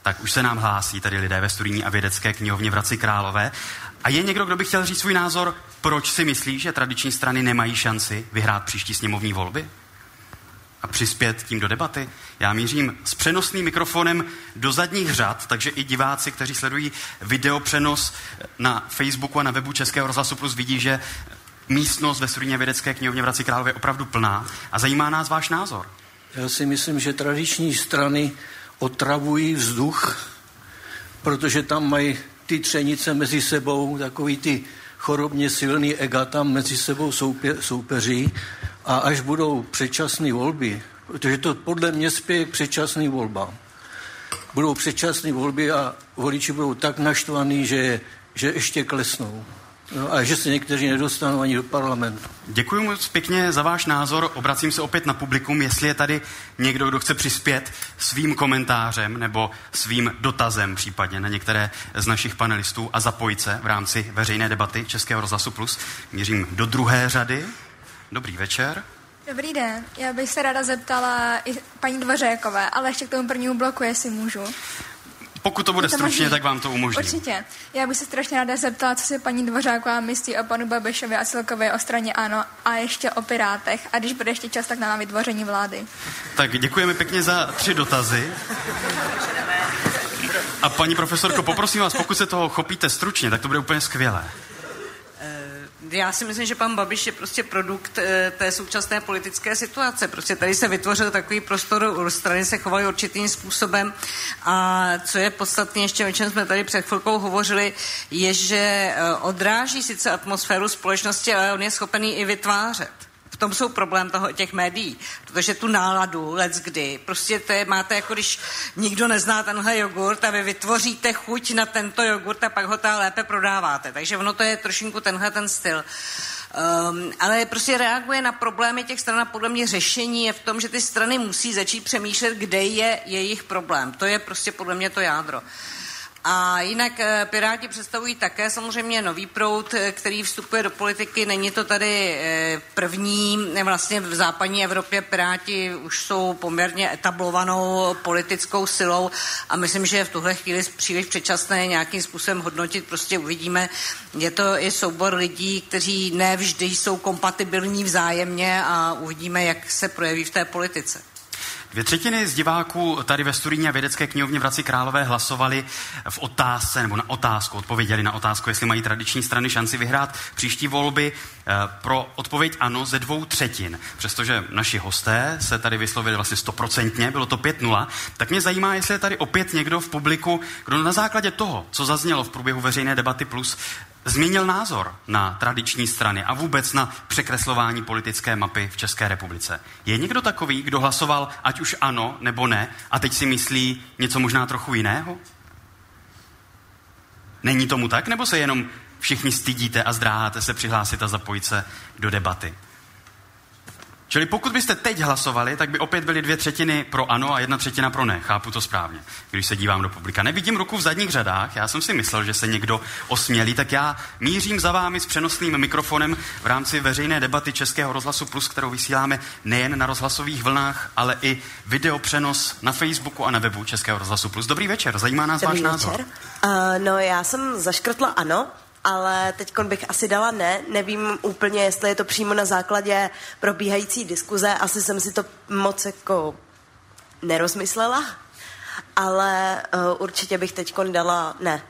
Tak už se nám hlásí tady lidé ve studijní a vědecké knihovně v Hradci Králové. A je někdo, kdo by chtěl říct svůj názor, proč si myslí, že tradiční strany nemají šanci vyhrát příští sněmovní volby? A přispět tím do debaty? Já mířím s přenosným mikrofonem do zadních řad, takže i diváci, kteří sledují videopřenos na Facebooku a na webu Českého rozhlasu Plus vidí, že místnost ve studijně vědecké knihovně v Hradci Králové je opravdu plná a zajímá nás váš názor. Já si myslím, že tradiční strany otravují vzduch, protože tam mají ty třenice mezi sebou, takový ty chorobně silný ega tam mezi sebou soupě, soupeří a až budou předčasné volby, protože to podle mě spěje k předčasným volbám, budou předčasné volby a voliči budou tak naštvaní, že, že ještě klesnou. No, a že se někteří nedostanou ani do parlamentu. Děkuji moc pěkně za váš názor. Obracím se opět na publikum, jestli je tady někdo, kdo chce přispět svým komentářem nebo svým dotazem případně na některé z našich panelistů a zapojit se v rámci veřejné debaty Českého rozhlasu Plus. Měřím do druhé řady. Dobrý večer. Dobrý den, já bych se ráda zeptala i paní Dvořákové, ale ještě k tomu prvnímu bloku, jestli můžu. Pokud to bude to stručně, možný. tak vám to umožním. Určitě. Já bych se strašně ráda zeptala, co si paní Dvořáková myslí o panu Babišovi a celkově o straně ANO a ještě o Pirátech. A když bude ještě čas, tak na vytvoření vlády. Tak děkujeme pěkně za tři dotazy. A paní profesorko, poprosím vás, pokud se toho chopíte stručně, tak to bude úplně skvělé. Já si myslím, že pan Babiš je prostě produkt eh, té současné politické situace. Prostě tady se vytvořil takový prostor, strany se chovaly určitým způsobem a co je podstatné, ještě o čem jsme tady před chvilkou hovořili, je, že eh, odráží sice atmosféru společnosti, ale on je schopený i vytvářet. V tom jsou problém toho, těch médií, protože tu náladu, let's kdy, prostě to je, máte jako když nikdo nezná tenhle jogurt a vy vytvoříte chuť na tento jogurt a pak ho tam lépe prodáváte. Takže ono to je trošinku tenhle ten styl. Um, ale prostě reaguje na problémy těch stran a podle mě řešení je v tom, že ty strany musí začít přemýšlet, kde je jejich problém. To je prostě podle mě to jádro. A jinak eh, Piráti představují také samozřejmě nový proud, eh, který vstupuje do politiky. Není to tady eh, první, vlastně v západní Evropě Piráti už jsou poměrně etablovanou politickou silou a myslím, že v tuhle chvíli příliš předčasné nějakým způsobem hodnotit. Prostě uvidíme, je to i soubor lidí, kteří nevždy jsou kompatibilní vzájemně a uvidíme, jak se projeví v té politice. Dvě třetiny z diváků tady ve a vědecké knihovně v Hradci Králové hlasovali v otázce, nebo na otázku, odpověděli na otázku, jestli mají tradiční strany šanci vyhrát příští volby. Eh, pro odpověď ano ze dvou třetin. Přestože naši hosté se tady vyslovili vlastně stoprocentně, bylo to 5-0, tak mě zajímá, jestli je tady opět někdo v publiku, kdo na základě toho, co zaznělo v průběhu veřejné debaty plus, změnil názor na tradiční strany a vůbec na překreslování politické mapy v České republice. Je někdo takový, kdo hlasoval ať už ano nebo ne a teď si myslí něco možná trochu jiného? Není tomu tak, nebo se jenom všichni stydíte a zdráháte se přihlásit a zapojit se do debaty? Čili pokud byste teď hlasovali, tak by opět byly dvě třetiny pro ano a jedna třetina pro ne. Chápu to správně, když se dívám do publika. Nevidím ruku v zadních řadách, já jsem si myslel, že se někdo osmělí, tak já mířím za vámi s přenosným mikrofonem v rámci veřejné debaty Českého rozhlasu Plus, kterou vysíláme nejen na rozhlasových vlnách, ale i videopřenos na Facebooku a na webu Českého rozhlasu Plus. Dobrý večer, zajímá nás Dobrý váš večer. názor. Uh, no já jsem zaškrtla ano, ale teď bych asi dala ne. Nevím úplně, jestli je to přímo na základě probíhající diskuze. Asi jsem si to moc jako nerozmyslela, ale uh, určitě bych teď dala ne.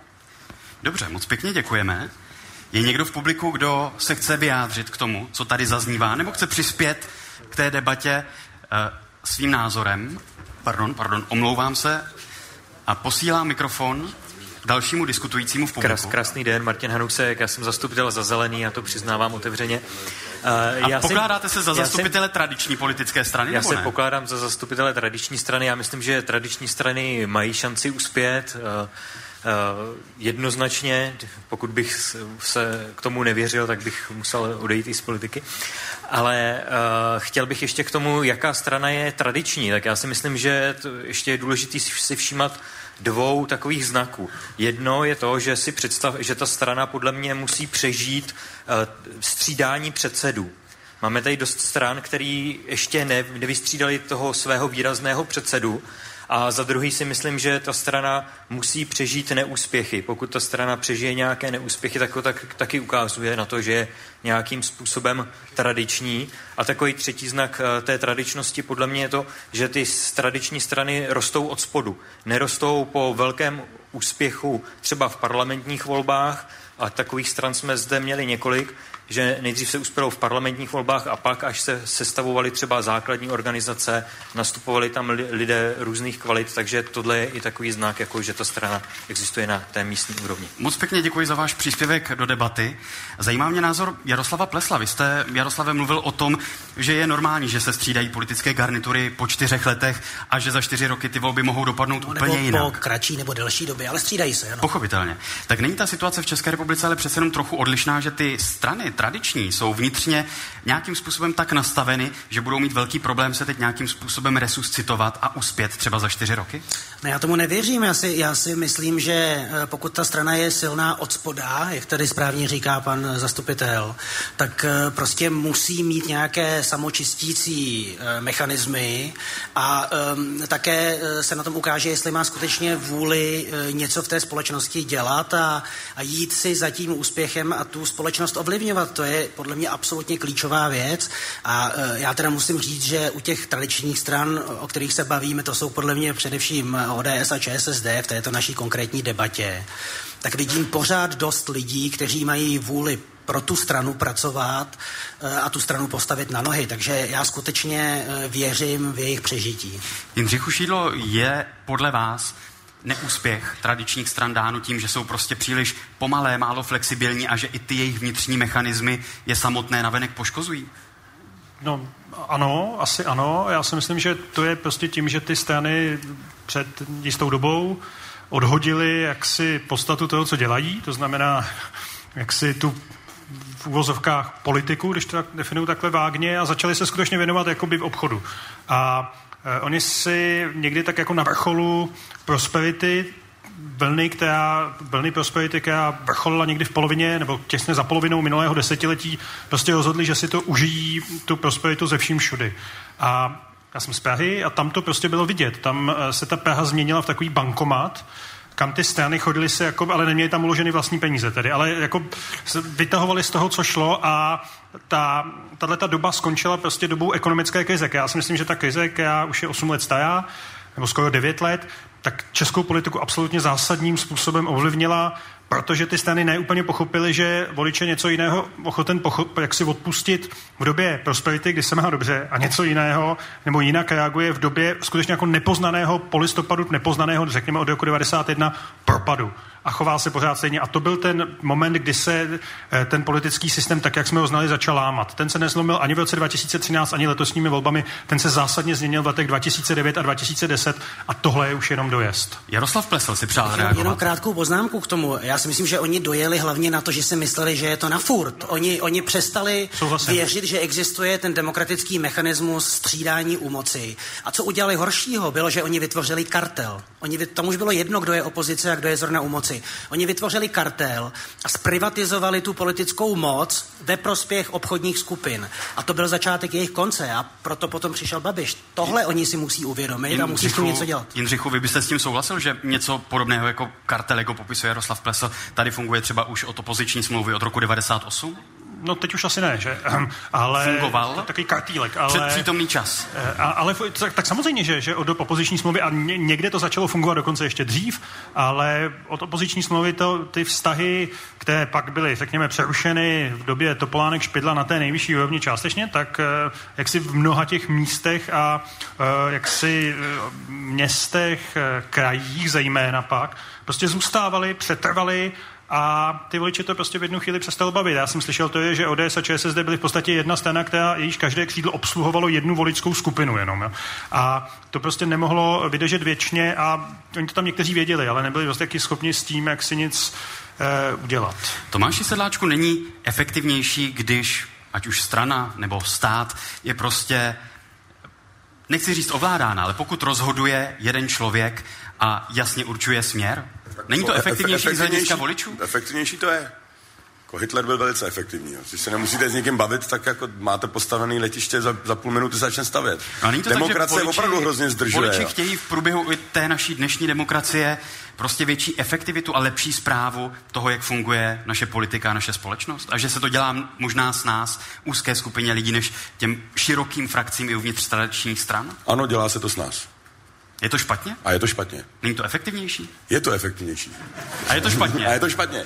Dobře, moc pěkně děkujeme. Je někdo v publiku, kdo se chce vyjádřit k tomu, co tady zaznívá, nebo chce přispět k té debatě uh, svým názorem? Pardon, pardon, omlouvám se. A posílám mikrofon dalšímu diskutujícímu v publiku. Kras, krásný den, Martin Hanusek, já jsem zastupitel za zelený, já to přiznávám otevřeně. Uh, a pokládáte se za zastupitele jsem, tradiční politické strany, Já nebo se ne? pokládám za zastupitele tradiční strany, já myslím, že tradiční strany mají šanci uspět. Uh, Uh, jednoznačně, pokud bych se k tomu nevěřil, tak bych musel odejít i z politiky. Ale uh, chtěl bych ještě k tomu, jaká strana je tradiční. Tak já si myslím, že to ještě je důležité si všímat dvou takových znaků. Jedno je to, že si představ, že ta strana podle mě musí přežít uh, střídání předsedů. Máme tady dost stran, který ještě ne, nevystřídali toho svého výrazného předsedu, a za druhý si myslím, že ta strana musí přežít neúspěchy. Pokud ta strana přežije nějaké neúspěchy, tak to tak, taky ukazuje na to, že je nějakým způsobem tradiční. A takový třetí znak eh, té tradičnosti podle mě je to, že ty tradiční strany rostou od spodu. Nerostou po velkém úspěchu třeba v parlamentních volbách, a takových stran jsme zde měli několik, že nejdřív se uspělo v parlamentních volbách a pak, až se sestavovaly třeba základní organizace, nastupovali tam lidé různých kvalit, takže tohle je i takový znak, jako že ta strana existuje na té místní úrovni. Moc pěkně děkuji za váš příspěvek do debaty. Zajímá mě názor Jaroslava Plesla. Vy jste, Jaroslave, mluvil o tom, že je normální, že se střídají politické garnitury po čtyřech letech a že za čtyři roky ty volby mohou dopadnout No, úplně nebo jinak. po kratší nebo delší době, ale střídají se. Ano. Pochopitelně. Tak není ta situace v České republice ale přece jenom trochu odlišná, že ty strany tradiční jsou vnitřně nějakým způsobem tak nastaveny, že budou mít velký problém se teď nějakým způsobem resuscitovat a uspět třeba za čtyři roky? No já tomu nevěřím. Já si, já si myslím, že eh, pokud ta strana je silná od spoda, jak tady správně říká pan zastupitel, tak eh, prostě musí mít nějaké samočistící eh, mechanismy a um, také eh, se na tom ukáže, jestli má skutečně vůli něco v té společnosti dělat a, a jít si za tím úspěchem a tu společnost ovlivňovat. To je podle mě absolutně klíčová věc. A já teda musím říct, že u těch tradičních stran, o kterých se bavíme, to jsou podle mě především ODS a ČSSD v této naší konkrétní debatě, tak vidím pořád dost lidí, kteří mají vůli pro tu stranu pracovat eh, a tu stranu postavit na nohy. Takže já skutečně eh, věřím v jejich přežití. Jindřichu Šídlo, je podle vás neúspěch tradičních stran dáno tím, že jsou prostě příliš pomalé, málo flexibilní a že i ty jejich vnitřní mechanismy je samotné navenek poškozují? No, ano, asi ano. Já si myslím, že to je prostě tím, že ty strany před jistou dobou odhodili jaksi podstatu toho, co dělají, to znamená jaksi tu v úvozovkách politiku, když to tak definuju takhle vágně, a začali se skutečně věnovat jakoby v obchodu. A e, oni si někdy tak jako na vrcholu prosperity vlny, která, vlny prosperity, která vrcholila někdy v polovině nebo těsně za polovinou minulého desetiletí, prostě rozhodli, že si to užijí, tu prosperitu ze vším všudy. A já jsem z Prahy a tam to prostě bylo vidět. Tam e, se ta Praha změnila v takový bankomat, kam ty strany chodily se, jako, ale neměly tam uloženy vlastní peníze tedy, ale jako vytahovali z toho, co šlo a ta, tato doba skončila prostě dobou ekonomické krize. Já si myslím, že ta krize, která už je 8 let stará, nebo skoro 9 let, tak českou politiku absolutně zásadním způsobem ovlivnila protože ty strany neúplně pochopily, že voliče něco jiného ochoten pochop, jak si odpustit v době prosperity, kdy se má dobře, a něco jiného, nebo jinak reaguje v době skutečně jako nepoznaného polistopadu, nepoznaného, řekněme od roku 91, propadu a chová se pořád stejně. A to byl ten moment, kdy se eh, ten politický systém, tak jak jsme ho znali, začal lámat. Ten se nezlomil ani v roce 2013, ani letosními volbami, ten se zásadně změnil v letech 2009 a 2010 a tohle je už jenom dojezd. Jaroslav Plesl si přál reagovat. Jenom krátkou poznámku k tomu. Já si myslím, že oni dojeli hlavně na to, že si mysleli, že je to na furt. Oni, oni přestali Souhlasím. věřit, že existuje ten demokratický mechanismus střídání u moci. A co udělali horšího, bylo, že oni vytvořili kartel. Oni, tomu už bylo jedno, kdo je opozice a kdo je zrovna u moci moci. Oni vytvořili kartel a zprivatizovali tu politickou moc ve prospěch obchodních skupin. A to byl začátek jejich konce a proto potom přišel Babiš. Tohle oni si musí uvědomit Jindřichu, a musí s tím něco dělat. Jindřichu, vy byste s tím souhlasil, že něco podobného jako kartel, jako popisuje Jaroslav Plesl, tady funguje třeba už od opoziční smlouvy od roku 98? No teď už asi ne, že? Ale Fungoval? Takový kartílek. Ale, Před přítomný čas. Eh, a, ale tak, tak samozřejmě, že, že od opoziční smlouvy, a ně, někde to začalo fungovat dokonce ještě dřív, ale od opoziční smlouvy to, ty vztahy, které pak byly, řekněme, přerušeny v době Topolánek Špidla na té nejvyšší úrovni částečně, tak eh, jak si v mnoha těch místech a eh, jak si městech, krajích zejména pak, prostě zůstávali, přetrvali a ty voliči to prostě v jednu chvíli přestalo bavit. Já jsem slyšel to je, že ODS a ČSSD byly v podstatě jedna strana, která jejíž každé křídlo obsluhovalo jednu voličskou skupinu jenom. Jo. A to prostě nemohlo vydržet věčně a oni to tam někteří věděli, ale nebyli vlastně taky schopni s tím, jak si nic e, udělat. Tomáši Sedláčku, není efektivnější, když ať už strana nebo stát je prostě nechci říct ovládána, ale pokud rozhoduje jeden člověk a jasně určuje směr, Není to efektivnější z hlediska voličů? Efektivnější to je. Jako Hitler byl velice efektivní. Když se nemusíte s někým bavit, tak jako máte postavený letiště, za, za půl minuty začne stavět. No, není to Demokracie tak, voliči, opravdu hrozně zdržuje. Voliči chtějí v průběhu té naší dnešní demokracie prostě větší efektivitu a lepší zprávu toho, jak funguje naše politika a naše společnost. A že se to dělá možná s nás, úzké skupině lidí, než těm širokým frakcím i uvnitř tradičních stran? Ano, dělá se to s nás. Je to špatně? A je to špatně. Není to efektivnější? Je to efektivnější. A je to špatně? A je to špatně.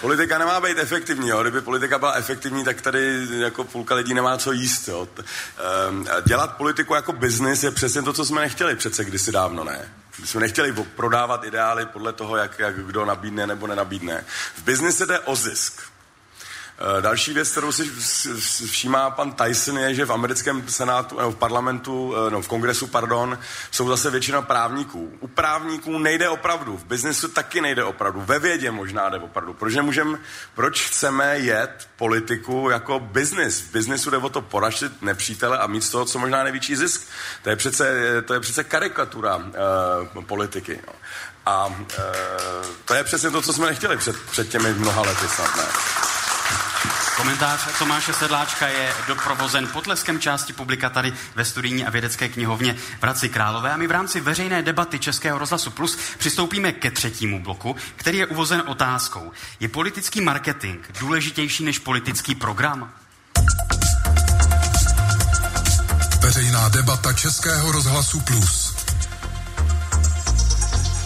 Politika nemá být efektivní, jo. Kdyby politika byla efektivní, tak tady jako půlka lidí nemá co jíst, jo. Ehm, dělat politiku jako biznis je přesně to, co jsme nechtěli přece kdysi dávno, ne? My jsme nechtěli prodávat ideály podle toho, jak, jak kdo nabídne nebo nenabídne. V biznise jde o zisk. Eh, další věc, kterou si všímá pan Tyson, je, že v americkém senátu, nebo v parlamentu, eh, no v kongresu, pardon, jsou zase většina právníků. U právníků nejde opravdu, v biznesu taky nejde opravdu, ve vědě možná jde opravdu. Proč, nemůžem, proč chceme jet politiku jako biznis? V biznesu jde o to poražit nepřítele a mít z toho co možná největší zisk. To je přece, to je přece karikatura uh, politiky. No. A uh, to je přesně to, co jsme nechtěli před, před těmi mnoha lety snad, ne? Komentář Tomáše Sedláčka je doprovozen potleskem části publika tady ve studijní a vědecké knihovně v Hradci Králové a my v rámci veřejné debaty Českého rozhlasu Plus přistoupíme ke třetímu bloku, který je uvozen otázkou. Je politický marketing důležitější než politický program? Veřejná debata Českého rozhlasu Plus.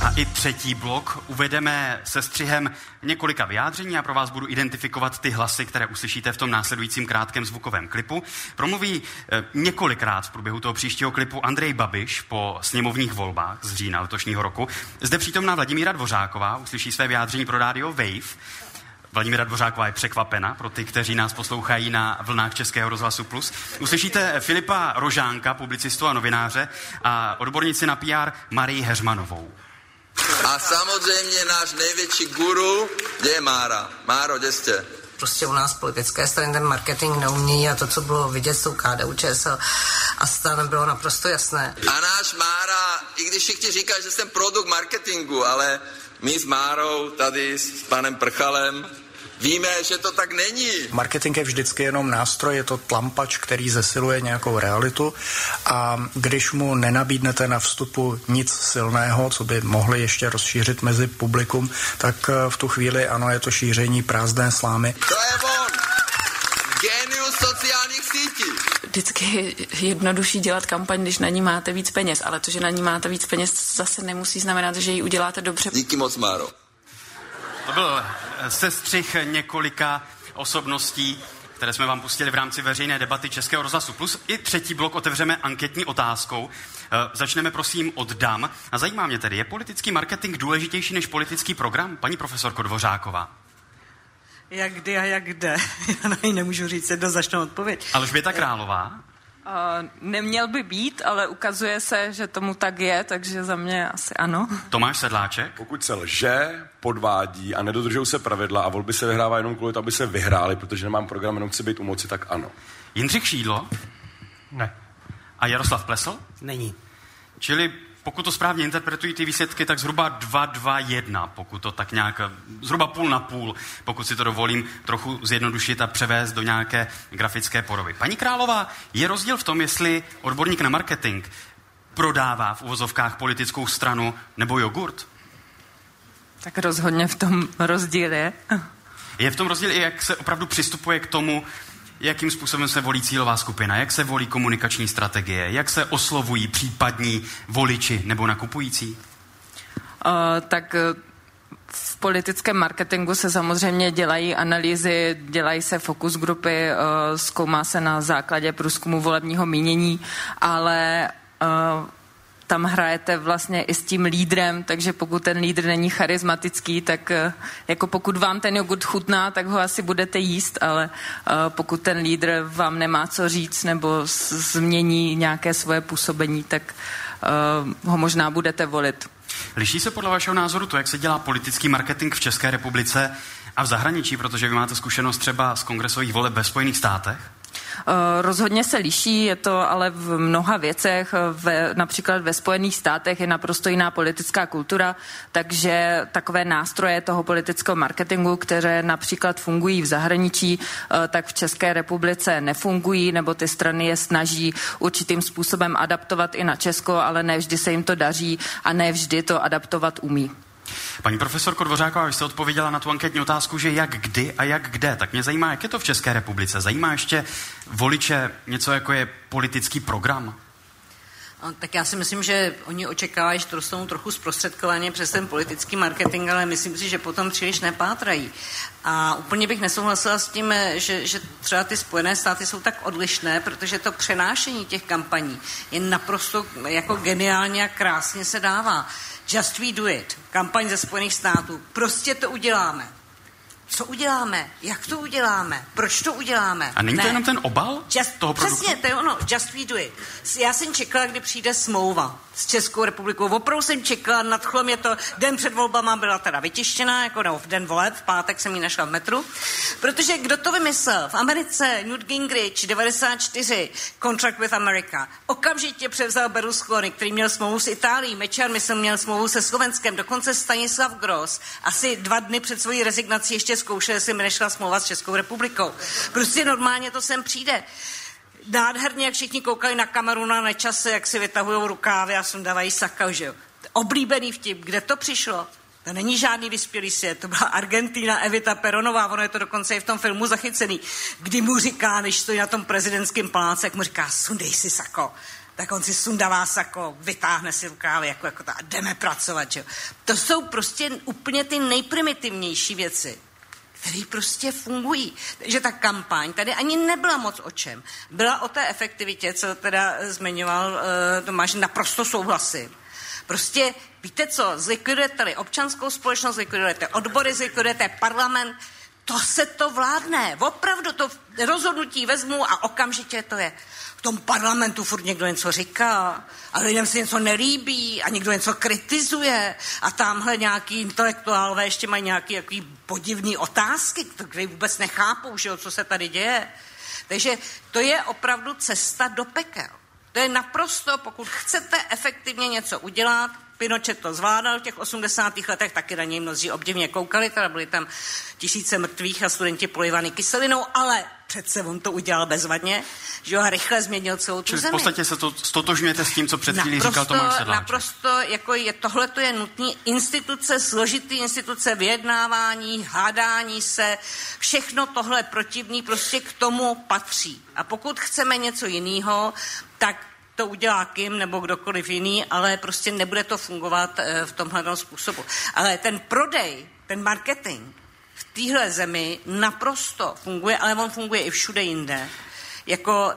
A I třetí blok uvedeme se střihem několika vyjádření a pro vás budu identifikovat ty hlasy, které uslyšíte v tom následujícím krátkém zvukovém klipu. Promluví eh, několikrát v průběhu toho příštího klipu Andrej Babiš po sněmovních volbách z října letošního roku. Zde přítomná Vladimíra Dvořáková uslyší své vyjádření pro rádio Wave. Vladimíra Dvořáková je překvapena pro ty, kteří nás poslouchají na vlnách Českého rozhlasu Plus. Uslyšíte Filipa Rožánka, publicistu a novináře a odbornici na PR Marii Heřmanovou. A samozřejmě náš největší guru, kde je Mára? Máro, kde jste? Prostě u nás politické strany ten marketing neumí a to, co bylo vidět s tou KDU, ČSL a stan bylo naprosto jasné. A náš Mára, i když všichni říkají, že jsem produkt marketingu, ale my s Márou tady s panem Prchalem Víme, že to tak není. Marketing je vždycky jenom nástroj, je to tlampač, který zesiluje nějakou realitu a když mu nenabídnete na vstupu nic silného, co by mohli ještě rozšířit mezi publikum, tak eh, v tu chvíli ano, je to šíření prázdné slámy. To je on! Genius sociálních sítí! Vždycky je jednodušší dělat kampaň, když na ní máte víc peněz, ale to, že na ní máte víc peněz, zase nemusí znamenat, že ji uděláte dobře. Díky moc, Máro. To byl sestřih několika osobností, které jsme vám pustili v rámci veřejné debaty Českého rozhlasu. Plus i třetí blok otevřeme anketní otázkou. E, začneme prosím od dam. A zajímá mě tedy, je politický marketing důležitější než politický program? Paní profesorko Dvořáková. Jak kdy a jak kde. Já na ní nemůžu říct jednoznačnou odpověď. Alžběta Králová. Neměl by být, ale ukazuje se, že tomu tak je, takže za mě asi ano. Tomáš Sedláček? Pokud se lže, podvádí a nedodržují se pravidla a volby se vyhrává jenom kvůli tomu, aby se vyhráli, protože nemám program, jenom chci být u moci, tak ano. Jindřich Šídlo? Ne. A Jaroslav Plesl? Není. Čili pokud to správně interpretují ty výsledky, tak zhruba 2, 2, 1, pokud to tak nějak, zhruba půl na půl, pokud si to dovolím trochu zjednodušit a převést do nějaké grafické podoby. Paní Králová, je rozdíl v tom, jestli odborník na marketing prodává v uvozovkách politickou stranu nebo jogurt? Tak rozhodně v tom rozdíl je. Je v tom rozdíl i, jak se opravdu přistupuje k tomu, jakým způsobem se volí cílová skupina, jak se volí komunikační strategie, jak se oslovují případní voliči nebo nakupující? Uh, tak v politickém marketingu se samozřejmě dělají analýzy, dělají se fokus grupy, uh, zkoumá se na základě průzkumu volebního mínění, ale tam hrajete vlastně i s tím lídrem, takže pokud ten lídr není charismatický, tak eh, jako pokud vám ten jogurt chutná, tak ho asi budete jíst, ale eh, pokud ten lídr vám nemá co říct nebo změní nějaké svoje působení, tak eh, ho možná budete volit. Liší se podle vašeho názoru to, jak se dělá politický marketing v České republice a v zahraničí, protože vy máte zkušenost třeba z kongresových voleb ve Spojených státech? Eh, rozhodně se liší, je to ale v mnoha věcech, ve, například ve Spojených státech je naprosto jiná politická kultura, takže takové nástroje toho politického marketingu, které například fungují v zahraničí, eh, tak v České republice nefungují, nebo ty strany je snaží určitým způsobem adaptovat i na Česko, ale ne vždy se jim to daří a ne vždy to adaptovat umí. Paní profesorko Dvořáková, vy jste odpověděla na tu anketní otázku, že jak kdy a jak kde. Tak mě zajímá, jak je to v České republice. Zajímá ještě voliče něco jako je politický program? Tak já si myslím, že oni očekávají, že to dostanou trochu zprostředkovaně přes ten politický marketing, ale myslím si, že potom příliš nepátrají. A úplně bych nesouhlasila s tím, že, že třeba ty Spojené státy jsou tak odlišné, protože to přenášení těch kampaní je naprosto jako geniálně a krásně se dává. Just we do it, kampaň ze Spojených států. Prostě to uděláme. Co uděláme? Jak to uděláme? Proč to uděláme? A není to ne. jenom ten obal just, toho produktu? Přesně, to je ono. Just we do it. Já jsem čekala, kdy přijde smlouva s Českou republikou. Opravdu jsem čekala, nadchlo mě to. Den před volbama byla teda vytištěná, jako no, v den voleb, v pátek jsem ji našla v metru. Protože kdo to vymyslel? V Americe Newt Gingrich, 94, Contract with America. Okamžitě převzal Berlusconi, který měl smlouvu s Itálií. Mečar, myslím, měl smlouvu se Slovenskem. Dokonce Stanislav Gross asi dva dny před svojí rezignací ještě zkoušel, jestli mi nešla smlouva s Českou republikou. Prostě normálně to sem přijde nádherně, jak všichni koukali na kameru na nečase, jak si vytahují rukávy a sundávají saka, že jo. Oblíbený vtip, kde to přišlo? To není žádný vyspělý svět, to byla Argentina Evita Peronová, ono je to dokonce i v tom filmu zachycený, kdy mu říká, když stojí na tom prezidentském paláci, jak mu říká, sundej si sako. tak on si sundává sako, vytáhne si rukávy, jako, jako ta, jdeme pracovat, že? To jsou prostě úplně ty nejprimitivnější věci, které prostě fungují. Takže ta kampaň tady ani nebyla moc o čem. Byla o té efektivitě, co teda zmiňoval uh, Tomáš, naprosto souhlasím. Prostě víte co, zlikvidujete občanskou společnost, zlikvidujete odbory, zlikvidujete parlament, to se to vládne. Opravdu to rozhodnutí vezmu a okamžitě to je. V tom parlamentu furt někdo něco říká a lidem se něco nelíbí a někdo něco kritizuje a tamhle nějaký intelektuálové ještě mají nějaké jaký podivné otázky, které vůbec nechápou, že jo, co se tady děje. Takže to je opravdu cesta do pekel. To je naprosto, pokud chcete efektivně něco udělat, Pinochet to zvládal v těch 80. letech, taky na něj mnozí obdivně koukali, teda byly tam tisíce mrtvých a studenti polivaný kyselinou, ale přece on to udělal bezvadně, že a rychle změnil celou tu Čili zemi. v podstatě se to stotožňujete s tím, co před chvílí říkal Tomáš Sedláček. Naprosto, jako je, tohle to je nutný instituce, složitý instituce, vyjednávání, hádání se, všechno tohle protivný prostě k tomu patří. A pokud chceme něco jiného, tak to udělá Kim nebo kdokoliv jiný, ale prostě nebude to fungovat eh, v tomhle způsobu. Ale ten prodej, ten marketing v téhle zemi naprosto funguje, ale on funguje i všude jinde. Jako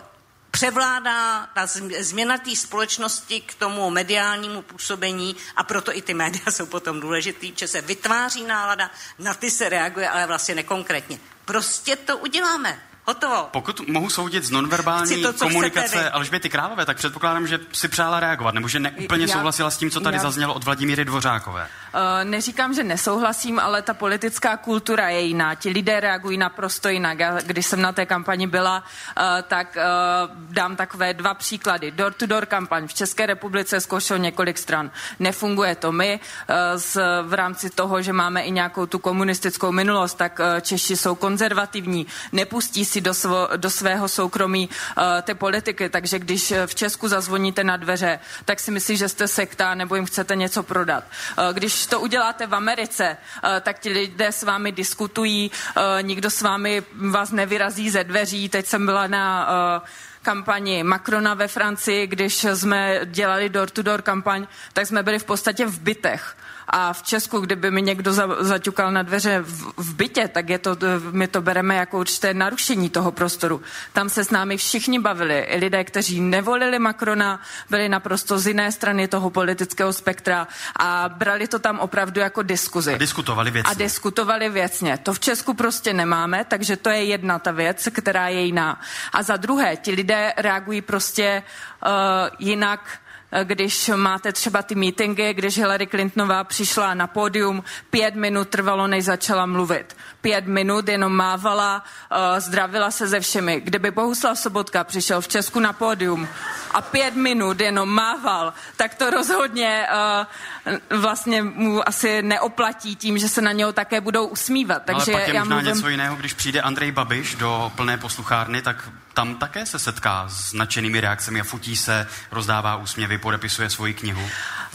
převládá ta změna té společnosti k tomu mediálnímu působení a proto i ty média jsou potom důležitý, že se vytváří nálada, na ty se reaguje, ale vlastně nekonkrétně. Prostě to uděláme. Hotovo. Pokud mohu soudit z nonverbální to, komunikace Alžběty Králové, tak předpokládám, že si přála reagovat, nebo že neúplně Já- souhlasila s tím, co tady já- zaznělo od Vladimíry Dvořákové. Uh, neříkám, že nesouhlasím, ale ta politická kultura je jiná. Ti lidé reagují naprosto jinak. Já, když jsem na té kampani byla, uh, tak uh, dám takové dva příklady. Door-to-door kampaň v České republice zkoušel několik stran. Nefunguje to my. Uh, z, v rámci toho, že máme i nějakou tu komunistickou minulost, tak uh, Češi jsou konzervativní, nepustí si do, svo, do svého soukromí uh, ty politiky, takže když uh, v Česku zazvoníte na dveře, tak si myslí, že jste sekta nebo jim chcete něco prodat. Uh, když to uděláte v Americe, uh, tak ti lidé s vámi diskutují, uh, nikdo s vámi vás nevyrazí ze dveří. Teď jsem byla na uh, kampani Macrona ve Francii, když jsme dělali door-to-door kampaň, tak jsme byli v podstatě v bytech. A v Česku, kdyby mi někdo za, zaťukal na dveře v, v bytě, tak je to, my to bereme jako určité narušení toho prostoru. Tam se s námi všichni bavili. I lidé, kteří nevolili Macrona, byli naprosto z jiné strany toho politického spektra a brali to tam opravdu jako diskuzi. Diskutovali věcně. A diskutovali věcně. To v Česku prostě nemáme, takže to je jedna ta věc, která je jiná. A za druhé, ti lidé reagují prostě uh, jinak eh, když máte třeba ty meetingy, když Hillary Clintonová přišla na pódium, pět minut trvalo, než začala mluvit. Pět minut jenom mávala, uh, zdravila se ze všemi. Kdyby Bohuslav Sobotka přišel v Česku na pódium a pět minut jenom mával, tak to rozhodně uh, vlastně mu asi neoplatí tím, že se na něho také budou usmívat. Takže Ale pak je já možná mluvím... něco jiného, když přijde Andrej Babiš do plné posluchárny, tak tam také se setká s nadšenými reakcemi a futí se, rozdává úsměvy, podepisuje svoji knihu.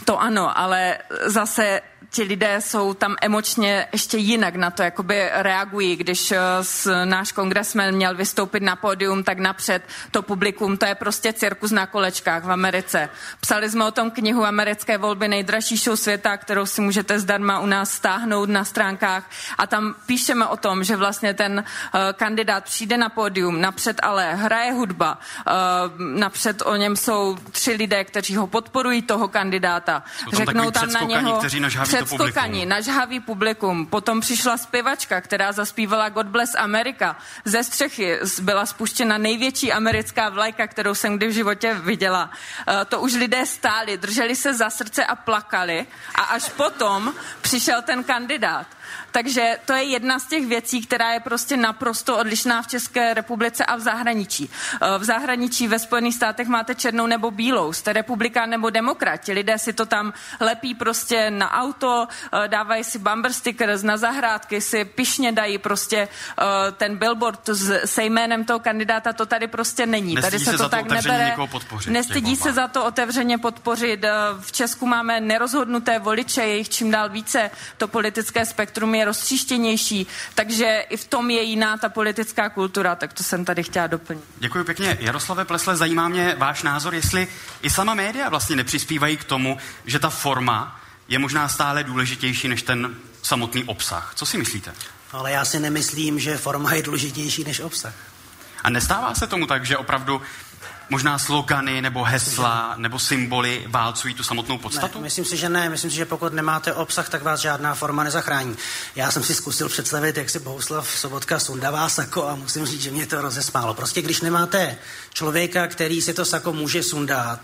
To ano, ale zase ti lidé jsou tam emočně ještě jinak na to, jakoby reagují. Když eh, s, náš kongresmen měl vystoupit na pódium, tak napřed to publikum, to je prostě cirkus na kolečkách v Americe. Psali jsme o tom knihu Americké volby, nejdražší show světa, kterou si můžete zdarma u nás stáhnout na stránkách a tam píšeme o tom, že vlastně ten uh, kandidát přijde na pódium, napřed ale hraje hudba, uh, napřed o něm jsou tři lidé, kteří ho podporují, toho kandidáta. Jsou tam takový předskokaní, kteří nažhaví to předskokaní, publikum. nažhavý publikum. Potom přišla zpěvačka, která zaspívala God Bless America. Ze střechy byla spuštěna největší americká vlajka, kterou jsem kdy v životě viděla. Eh, To už lidé stáli, drželi se za srdce a plakali a až potom přišel ten kandidát. Takže to je jedna z těch věcí, která je prostě naprosto odlišná v České republice a v zahraničí. Eh, V zahraničí ve Spojených státech máte černou nebo bílou, jste republikán nebo demokrat. Ti lidé si to tam lepí prostě na auto, uh, dávají si bumper stickers na zahrádky, si pišně dají prostě uh, ten billboard s, se jménem toho kandidáta, to tady prostě není. Nestydí tady se, se to za to tak nebere. podpořit Nestydí se za to otevřeně podpořit. V Česku máme nerozhodnuté voliče, je jich čím dál více. To politické spektrum je roztříštěnější, takže i v tom je jiná ta politická kultura, tak to jsem tady chtěla doplnit. Děkuji pěkně. Jaroslave Plesle, zajímá mě váš názor, jestli i sama média vlastně nepřispívají k tomu, že ta forma je možná stále důležitější než ten samotný obsah. Co si myslíte? Ale já si nemyslím, že forma je důležitější než obsah. A nestává se tomu tak, že opravdu možná slogany nebo hesla nebo symboly válcují tu samotnou podstatu? Ne, myslím si, že ne. Myslím si, že pokud nemáte obsah, tak vás žádná forma nezachrání. Já jsem si zkusil představit, jak si Bohuslav Sobotka sundává sako a musím říct, že mě to rozesmálo. Prostě když nemáte člověka, který si to sako může sundat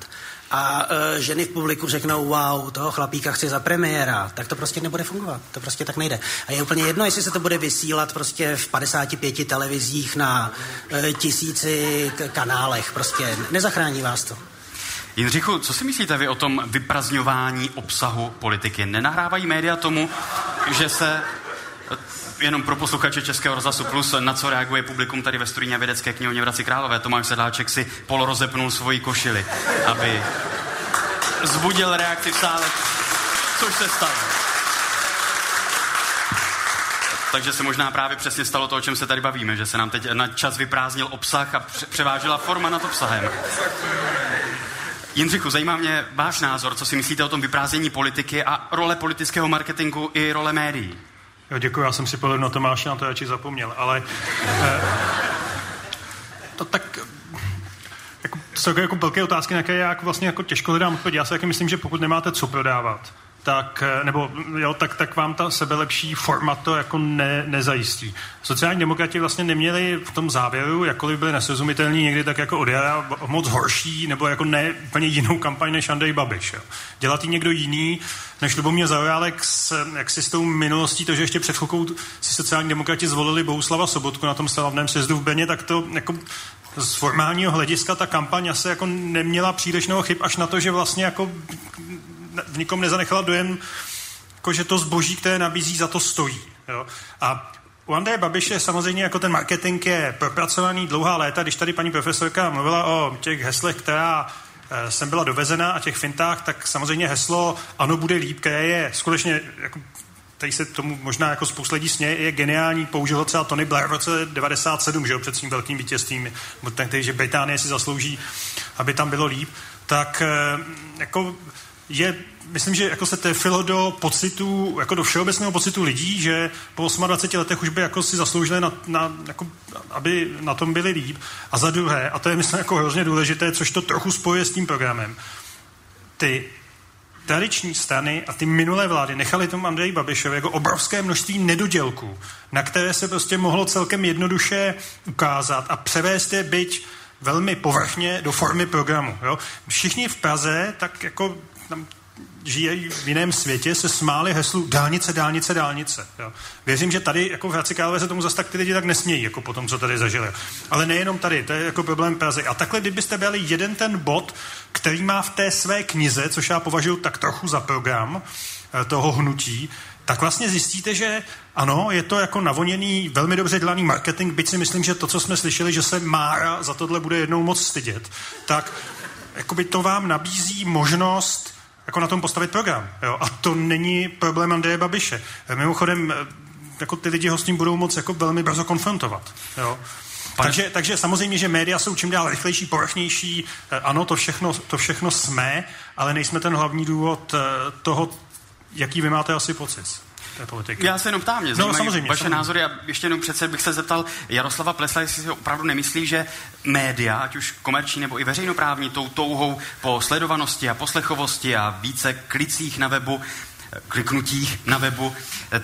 a e, ženy v publiku řeknou, wow, toho chlapíka chci za premiéra, tak to prostě nebude fungovat. To prostě tak nejde. A je úplně jedno, jestli se to bude vysílat prostě v 55 televizích na e, tisíci kanálech. Prostě nezachrání vás to. Jindřichu, co si myslíte vy o tom vyprazňování obsahu politiky? Nenahrávají média tomu, že se jenom pro posluchače Českého rozhlasu Plus, na co reaguje publikum tady ve studijně vědecké knihovně v Hradci Králové. Tomáš Sedláček si polorozepnul svoji košili, aby zbudil reakci v sále, což se stalo. Takže se možná právě přesně stalo to, o čem se tady bavíme, že se nám teď na čas vyprázdnil obsah a pře- převážila forma nad obsahem. Jindřichu, zajímá mě váš názor, co si myslíte o tom vyprázdnění politiky a role politického marketingu i role médií. Jo, děkuji, já jsem si podle na Tomáše na to radši zapomněl, ale eh, to tak jako, to jsou jako velké otázky, na které já jako vlastně jako těžko hledám odpověď. Já si taky myslím, že pokud nemáte co prodávat, tak, eh, nebo jo, tak, tak vám ta sebelepší forma to jako ne, nezajistí. Sociální demokrati vlastně neměli v tom závěru, jakkoliv byli nesrozumitelní někdy tak jako od jara moc horší, nebo jako ne úplně jinou kampaň než Andrej Babiš. Jo. Dělat ji někdo jiný, než Lubomír Zaorálek s, jak si s tou minulostí, to, že ještě před chvilkou si sociální demokrati zvolili Bohuslava Sobotku na tom slavném sjezdu v Brně, tak to jako z formálního hlediska ta kampaň asi jako neměla příliš chyb, až na to, že vlastně jako v nikom nezanechala dojem, jako že to zboží, které nabízí, za to stojí. Jo? A u Andreje Babiše samozřejmě jako ten marketing je propracovaný dlouhá léta. Když tady paní profesorka mluvila o těch heslech, která eh, sem byla dovezena a těch fintách, tak samozřejmě heslo ano bude líp, které je skutečně jako tady se tomu možná jako spousta lidí směje, je geniální, použil ho třeba Tony Blair v roce 97, že jo, před svým velkým vítězstvím, ten, který, že Británie si zaslouží, aby tam bylo líp, tak eh, jako je, myslím, že jako se trefilo do pocitu, jako do všeobecného pocitu lidí, že po 28 letech už by jako si zasloužili, na, na, jako, aby na tom byli líp. A za druhé, a to je myslím jako hrozně důležité, což to trochu spojuje s tím programem, ty tradiční strany a ty minulé vlády nechali tomu Andreji Babišovi jako obrovské množství nedodělků, na které se prostě mohlo celkem jednoduše ukázat a převést je byť velmi povrchně do formy programu. Jo? Všichni v Praze tak jako tam žijí v jiném světě, se smáli heslu dálnice, dálnice, dálnice. Jo. Věřím, že tady jako v Hradci se tomu zase tak ty lidi tak nesmějí, jako po tom, co tady zažili. Ale nejenom tady, to je jako problém Prazy. A takhle, kdybyste byli jeden ten bod, který má v té své knize, což já považuji tak trochu za program eh, toho hnutí, tak vlastně zjistíte, že ano, je to jako navoněný, velmi dobře dělaný marketing, byť si myslím, že to, co jsme slyšeli, že se Mára za tohle bude jednou moc stydět, tak jakoby to vám nabízí možnost jako na tom postavit program. Jo? A to není problém Andreje Babiše. Mimochodem, eh, jako ty lidi ho s tím budou moc jako velmi brzo konfrontovat. Jo? Pane- Takže, takže samozřejmě, že média jsou čím dál rychlejší, povrchnější. Eh, Ano, to všechno, to všechno jsme, ale nejsme ten hlavní důvod eh, toho, jaký vy máte asi pocit té politiky. Já se jenom ptám, mě No, samozřejmě, vaše samozřejmě. názory a ještě jenom přece bych se zeptal Jaroslava Plesla, jestli si opravdu nemyslí, že média, ať už komerční nebo i veřejnoprávní, tou touhou po sledovanosti a poslechovosti a více klicích na webu, kliknutích na webu,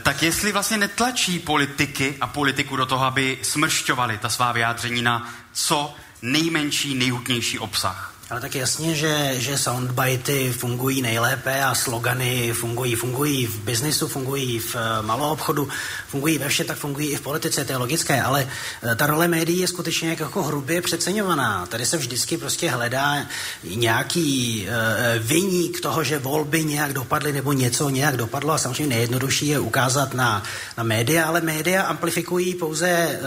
tak jestli vlastně netlačí politiky a politiku do toho, aby smršťovali ta svá vyjádření na co nejmenší, nejhutnější obsah. Ale tak jasně, že, že soundbity fungují nejlépe a slogany fungují. Fungují v biznisu, fungují v uh, maloobchodu, fungují ve vše, tak fungují i v politice, to je logické, ale uh, ta role médií je skutečně jako hrubě přeceňovaná. Tady se vždycky prostě hledá nějaký uh, vyník toho, že volby nějak dopadly nebo něco nějak dopadlo a samozřejmě nejjednodušší je ukázat na, na média, ale média amplifikují pouze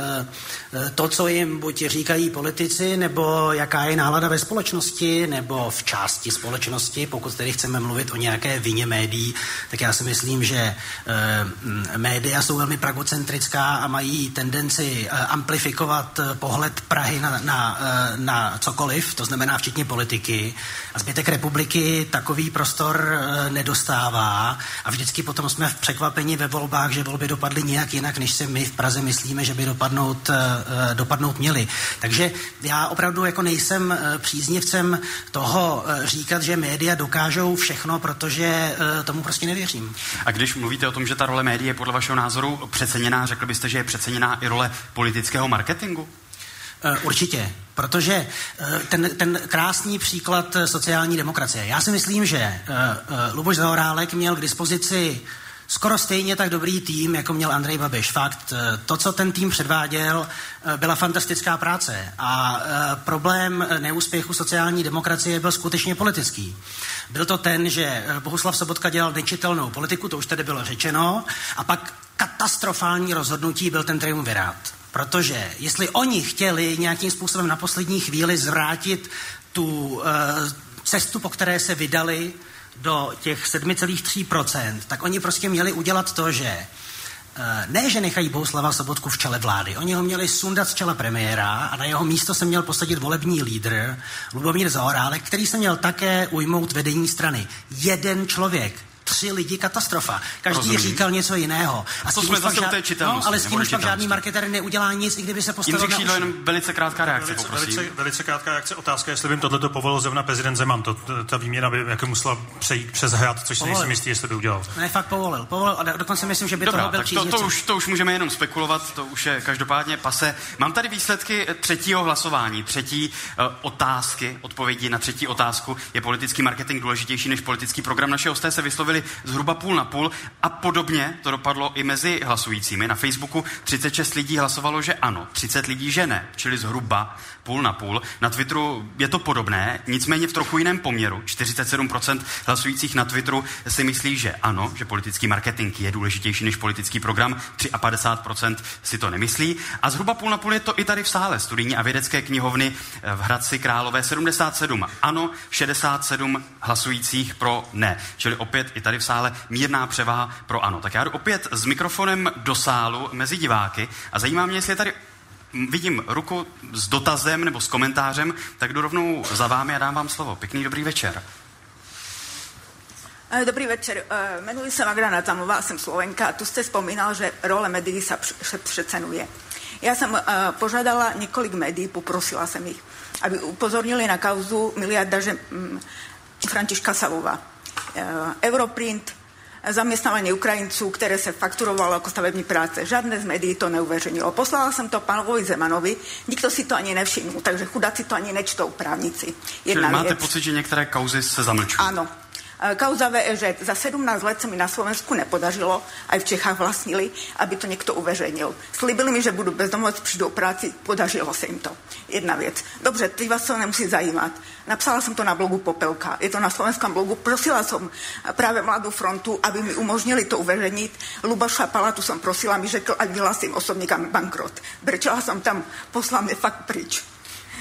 to, co jim buď říkají politici, nebo jaká je nálada ve společnosti, nebo v části společnosti. Pokud tedy chceme mluvit o nějaké vině médií, tak já si myslím, že uh, média jsou velmi pragocentrická a mají tendenci uh, amplifikovat pohled Prahy na, na, na cokoliv, to znamená včetně politiky. A zbytek republiky takový prostor nedostává a vždycky potom jsme v překvapení ve volbách, že volby dopadly nějak jinak, než si my v Praze myslíme, že by dopadnout, dopadnout měly. Takže já opravdu jako nejsem uh, příznivcem toho uh, říkat, že média dokážou všechno, protože uh, tomu prostě nevěřím. A když mluvíte o tom, že ta role médií je podle vašeho názoru přeceněná, řekl byste, že je přeceněná i role politického marketingu? Určitě, protože ten, ten krásný příklad sociální demokracie. Já si myslím, že Luboš Zahorálek měl k dispozici skoro stejně tak dobrý tým, jako měl Andrej Babiš. Fakt, to, co ten tým předváděl, byla fantastická práce. A problém neúspěchu sociální demokracie byl skutečně politický. Byl to ten, že Bohuslav Sobotka dělal nečitelnou politiku, to už tady bylo řečeno, a pak katastrofální rozhodnutí byl ten triumvirát. Protože jestli oni chtěli nějakým způsobem na poslední chvíli zvrátit tu cestu, po které se vydali do těch 7,3%, tak oni prostě měli udělat to, že uh, ne, že nechají Bohuslava Sobotku v čele vlády. Oni ho měli sundat z čela premiéra a na jeho místo se měl posadit volební lídr Lubomír Zaorálek, který se měl také ujmout vedení strany. Jeden člověk, tři lidi katastrofa. Každý Rozumím. říkal něco jiného. A to jsme zase u té čitelnosti, No, ale s tím už pak žádný marketer neudělá nic, i kdyby se postavil Jindřich na Šídlo, jenom velice krátká reakce, Velice, poprosím. velice, velice krátká reakce. Otázka, jestli by tohleto povolil zrovna prezident Zeman. To, ta výměna by jako musela přejít přes hrad, což si Povolil. nejsem jistý, jestli by udělal. Ne, fakt povolil. povolil a do- dokonce myslím, že by Dobrá, toho byl to, to, už, to už můžeme jenom spekulovat, to už je každopádně pase. Mám tady výsledky třetího hlasování, třetí uh, otázky, odpovědi na třetí otázku. Je politický marketing důležitější než politický program? Naše hosté se vyslovili zhruba půl na půl a podobně to dopadlo i mezi hlasujícími. Na Facebooku 36 lidí hlasovalo, že ano, 30 lidí, že ne, čili zhruba půl na půl. Na Twitteru je to podobné, nicméně v trochu jiném poměru. 47% hlasujících na Twitteru si myslí, že ano, že politický marketing je důležitější než politický program, 53% si to nemyslí. A zhruba půl na půl je to i tady v sále studijní a vědecké knihovny v Hradci Králové 77 ano, 67 hlasujících pro ne. Čili opět i tady v sále mírná převaha pro ano. Tak já jdu opět s mikrofonem do sálu mezi diváky a zajímá mě, jestli je tady vidím ruku s dotazem nebo s komentářem, tak jdu rovnou za vámi a dám vám slovo. Pěkný dobrý večer. Eh, Dobrý večer. Eh, Jmenuji se Magda Natamová, jsem Slovenka tu jste vzpomínal, že role médií se pře- přecenuje. Já jsem eh, požádala několik médií, poprosila jsem jich, aby upozornili na kauzu miliardaře mm, Františka Savova. Europrint, zaměstnávání Ukrajinců, které se fakturovalo jako stavební práce. Žádné z médií to neuveřejnilo. Poslala jsem to panovi Zemanovi, nikdo si to ani nevšiml, takže chudáci to ani nečtou právníci. Jedna Čili máte věc. pocit, že některé kauzy se zamlčují? Ano. E, Kauza VEŽ za 17 let se mi na Slovensku nepodařilo, a i v Čechách vlastnili, aby to někdo uveřejnil. Slíbili mi, že budu bezdomovec, přijdu o práci, podařilo se jim to. Jedna věc. Dobře, teď vás to nemusí zajímat. Napsala jsem to na blogu Popelka, je to na slovenském blogu. Prosila jsem právě Mladou frontu, aby mi umožnili to uveřejnit. Lubaša Palatu jsem prosila, mi řekl, ať vyhlásím osobně kam bankrot. Brečela jsem tam, poslal mě fakt pryč.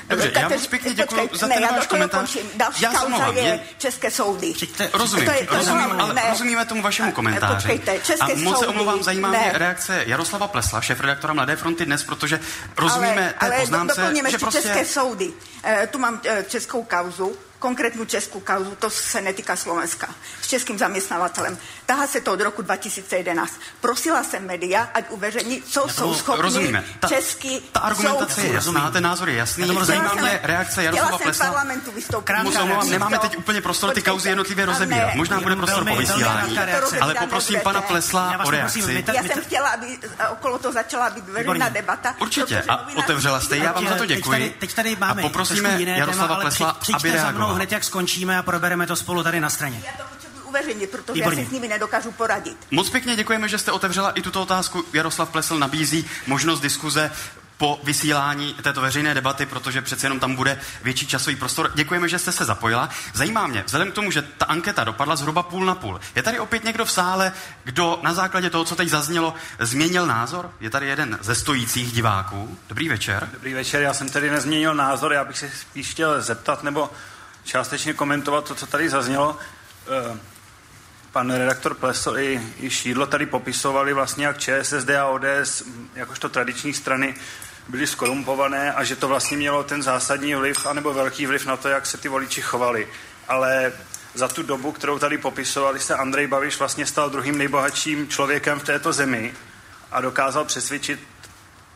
Dobře, já Kateř- moc pěkně děkuji za ne, ten já váš komentář. Další Já kauza je mě- České soudy. Rozumím, To je- to rozumím, hlavní, ale ne. rozumíme tomu vašemu komentáři. Počkejte, české a moc se omlouvám, zajímá ne. mě reakce Jaroslava Plesla, šéf-redaktora Mladé fronty dnes, protože rozumíme ale, té ale poznámce, že prostě... české soudy. E, tu mám e, českou kauzu, konkrétnu českou kauzu, to se netýká Slovenska, s českým zaměstnavatelem. Tahá se to od roku 2011. Prosila jsem média, ať uveřejní, co jsou schopni rozumíme. Ta- český Ta argumentace je jasná, ten názor je jasný. Zajímá mě reakce Jaroslava Chtěla jsem v Plesla. parlamentu vystoupit. Nemáme teď úplně prostor ty kauzy jednotlivě rozebírat. Možná bude prostor po vysílání. Ale poprosím pana Plesla o reakci. Já jsem chtěla, aby okolo toho začala být veřejná debata. Určitě. A otevřela jste, já vám za to děkuji. teď tady máme A poprosíme Jaroslava Plesla, aby přijďte reagoval. hned, jak skončíme a probereme to spolu tady na straně. uveřejnit, protože Výborně. já si s nimi nedokážu poradit. Moc pěkně děkujeme, že jste otevřela i tuto otázku. Jaroslav Plesl nabízí možnost diskuze po vysílání této veřejné debaty, protože přece jenom tam bude větší časový prostor. Děkujeme, že jste se zapojila. Zajímá mě, vzhledem k tomu, že ta anketa dopadla zhruba půl na půl, je tady opět někdo v sále, kdo na základě toho, co teď zaznělo, změnil názor? Je tady jeden ze stojících diváků. Dobrý večer. Dobrý večer, já jsem tedy nezměnil názor, já bych se spíš chtěl zeptat nebo částečně komentovat to, co tady zaznělo. Eh, Pan redaktor Plesl i, i Šídlo tady popisovali vlastně, jak ČSSD a ODS jakožto tradiční strany byly skorumpované a že to vlastně mělo ten zásadní vliv anebo velký vliv na to, jak se ty voliči chovali. Ale za tu dobu, kterou tady popisovali, se Andrej Babiš vlastně stal druhým nejbohatším člověkem v této zemi a dokázal přesvědčit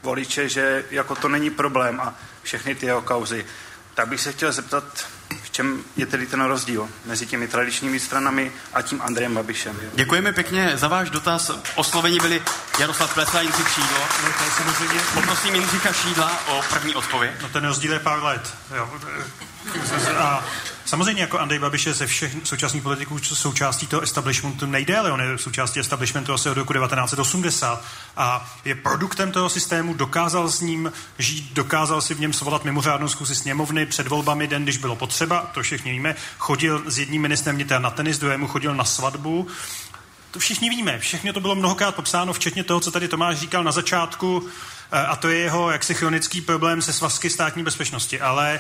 voliče, že jako to není problém a všechny ty jeho kauzy. Tak bych se chtěl zeptat, v čem je tedy ten rozdíl mezi těmi tradičními stranami a tím Andrejem Babišem. Děkujeme pěkně za váš dotaz. Osloveni byli Jaroslav Plesla a Jindřich Šídlo. Poprosím Jindřicha Šídla o první odpověď. No ten rozdíl je pár let. Jo. A samozřejmě jako Andrej Babiš je ze všech současných politiků součástí toho establishmentu nejdéle. On je součástí establishmentu asi od roku 1980 a je produktem toho systému, dokázal s ním žít, dokázal si v něm svolat mimořádnou zkusy sněmovny před volbami den, když bylo potřeba, to všichni víme. Chodil s jedním ministrem vnitra na tenis, druhému chodil na svatbu. To všichni víme, všechno to bylo mnohokrát popsáno, včetně toho, co tady Tomáš říkal na začátku, eh, a to je jeho jaksi chronický problém se svazky státní bezpečnosti. Ale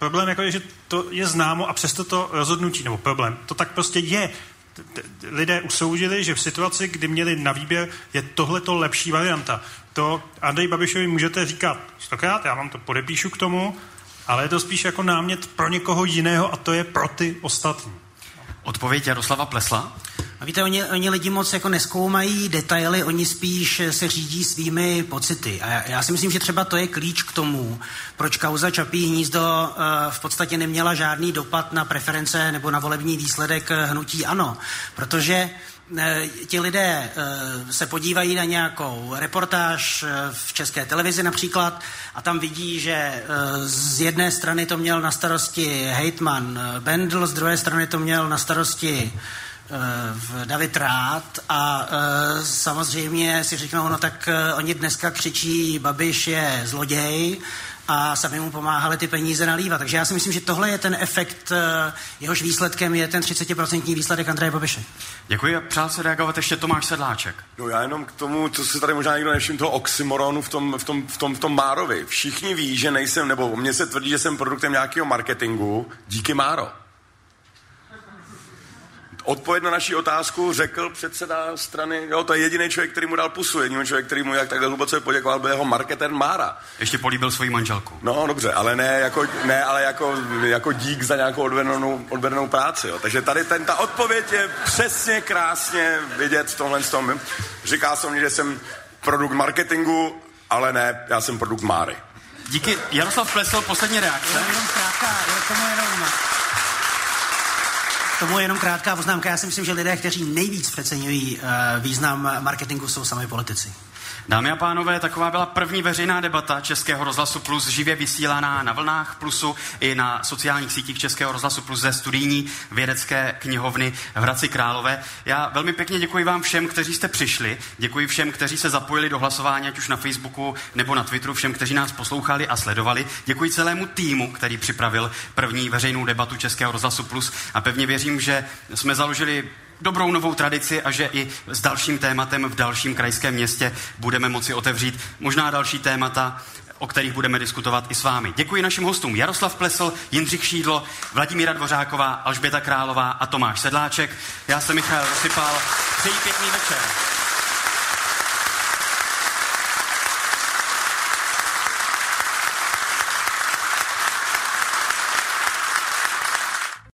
problém jako je, že to je známo a přesto to rozhodnutí, nebo problém, to tak prostě je. Lidé usoudili, že v situaci, kdy měli na výběr, je tohleto lepší varianta. To Andrej Babišovi můžete říkat stokrát, já vám to podepíšu k tomu, ale je to spíš jako námět pro někoho jiného a to je pro ty ostatní. Odpověď Jaroslava Plesla. A víte, oni, oni lidi moc jako neskoumají detaily, oni spíš se řídí svými pocity. A já, já si myslím, že třeba to je klíč k tomu, proč kauza Čapí hnízdo uh, v podstatě neměla žádný dopad na preference nebo na volební výsledek eh, hnutí ano. Protože eh, ti lidé se podívají na nějakou reportáž v české televizi například a tam vidí, že z jedné strany to měl na starosti hejtman Bendl, z druhé strany to měl na starosti David Rád a eh, samozřejmě si řeknou, no tak eh, oni dneska křičí, Babiš je zloděj a sami mu pomáhali ty peníze nalívat. Takže já si myslím, že tohle je ten efekt, eh, jehož výsledkem je ten 30% výsledek Andreje Babiše. Děkuji a přál se reagovat ještě Tomáš Sedláček. No já jenom k tomu, co se tady možná někdo nevšiml, toho oxymoronu v tom, v, tom, v, tom, v tom Márovi. Všichni ví, že nejsem, nebo o mně se tvrdí, že jsem produktem nějakého marketingu. Díky Máro. Odpověď na naši otázku řekl předseda strany, jo, to je jediný člověk, který mu dal pusu, jediný člověk, který mu jak takhle hluboce poděkoval, byl jeho marketer Mára. Ještě políbil svoji manželku. No, dobře, ale ne jako, ne, ale jako, jako dík za nějakou odvedenou, odvedenou práci. Jo. Takže tady ten, ta odpověď je přesně krásně vidět v tomhle tom. Říká se mi, že jsem produkt marketingu, ale ne, já jsem produkt Máry. Díky. Jaroslav Plesl, poslední reakce. Jenom krátká, je tomu jenom... Tomu je jenom krátká poznámka. Já si myslím, že lidé, kteří nejvíc přeceňují uh, význam marketingu, jsou sami politici. Dámy a pánové, taková byla první veřejná debata Českého rozhlasu Plus, živě vysílaná na vlnách Plusu i na sociálních sítích Českého rozhlasu Plus ze studijní vědecké knihovny v Hradci Králové. Já velmi pěkně děkuji vám všem, kteří jste přišli, děkuji všem, kteří se zapojili do hlasování, ať už na Facebooku nebo na Twitteru, všem, kteří nás poslouchali a sledovali. Děkuji celému týmu, který připravil první veřejnou debatu Českého rozhlasu Plus a pevně věřím, že jsme založili dobrou novou tradici a že i s dalším tématem v dalším krajském městě budeme moci otevřít možná další témata, o kterých budeme diskutovat i s vámi. Děkuji našim hostům Jaroslav Plesl, Jindřich Šídlo, Vladimíra Dvořáková, Alžběta Králová a Tomáš Sedláček. Já jsem Michal Sypal. Přeji pěkný večer.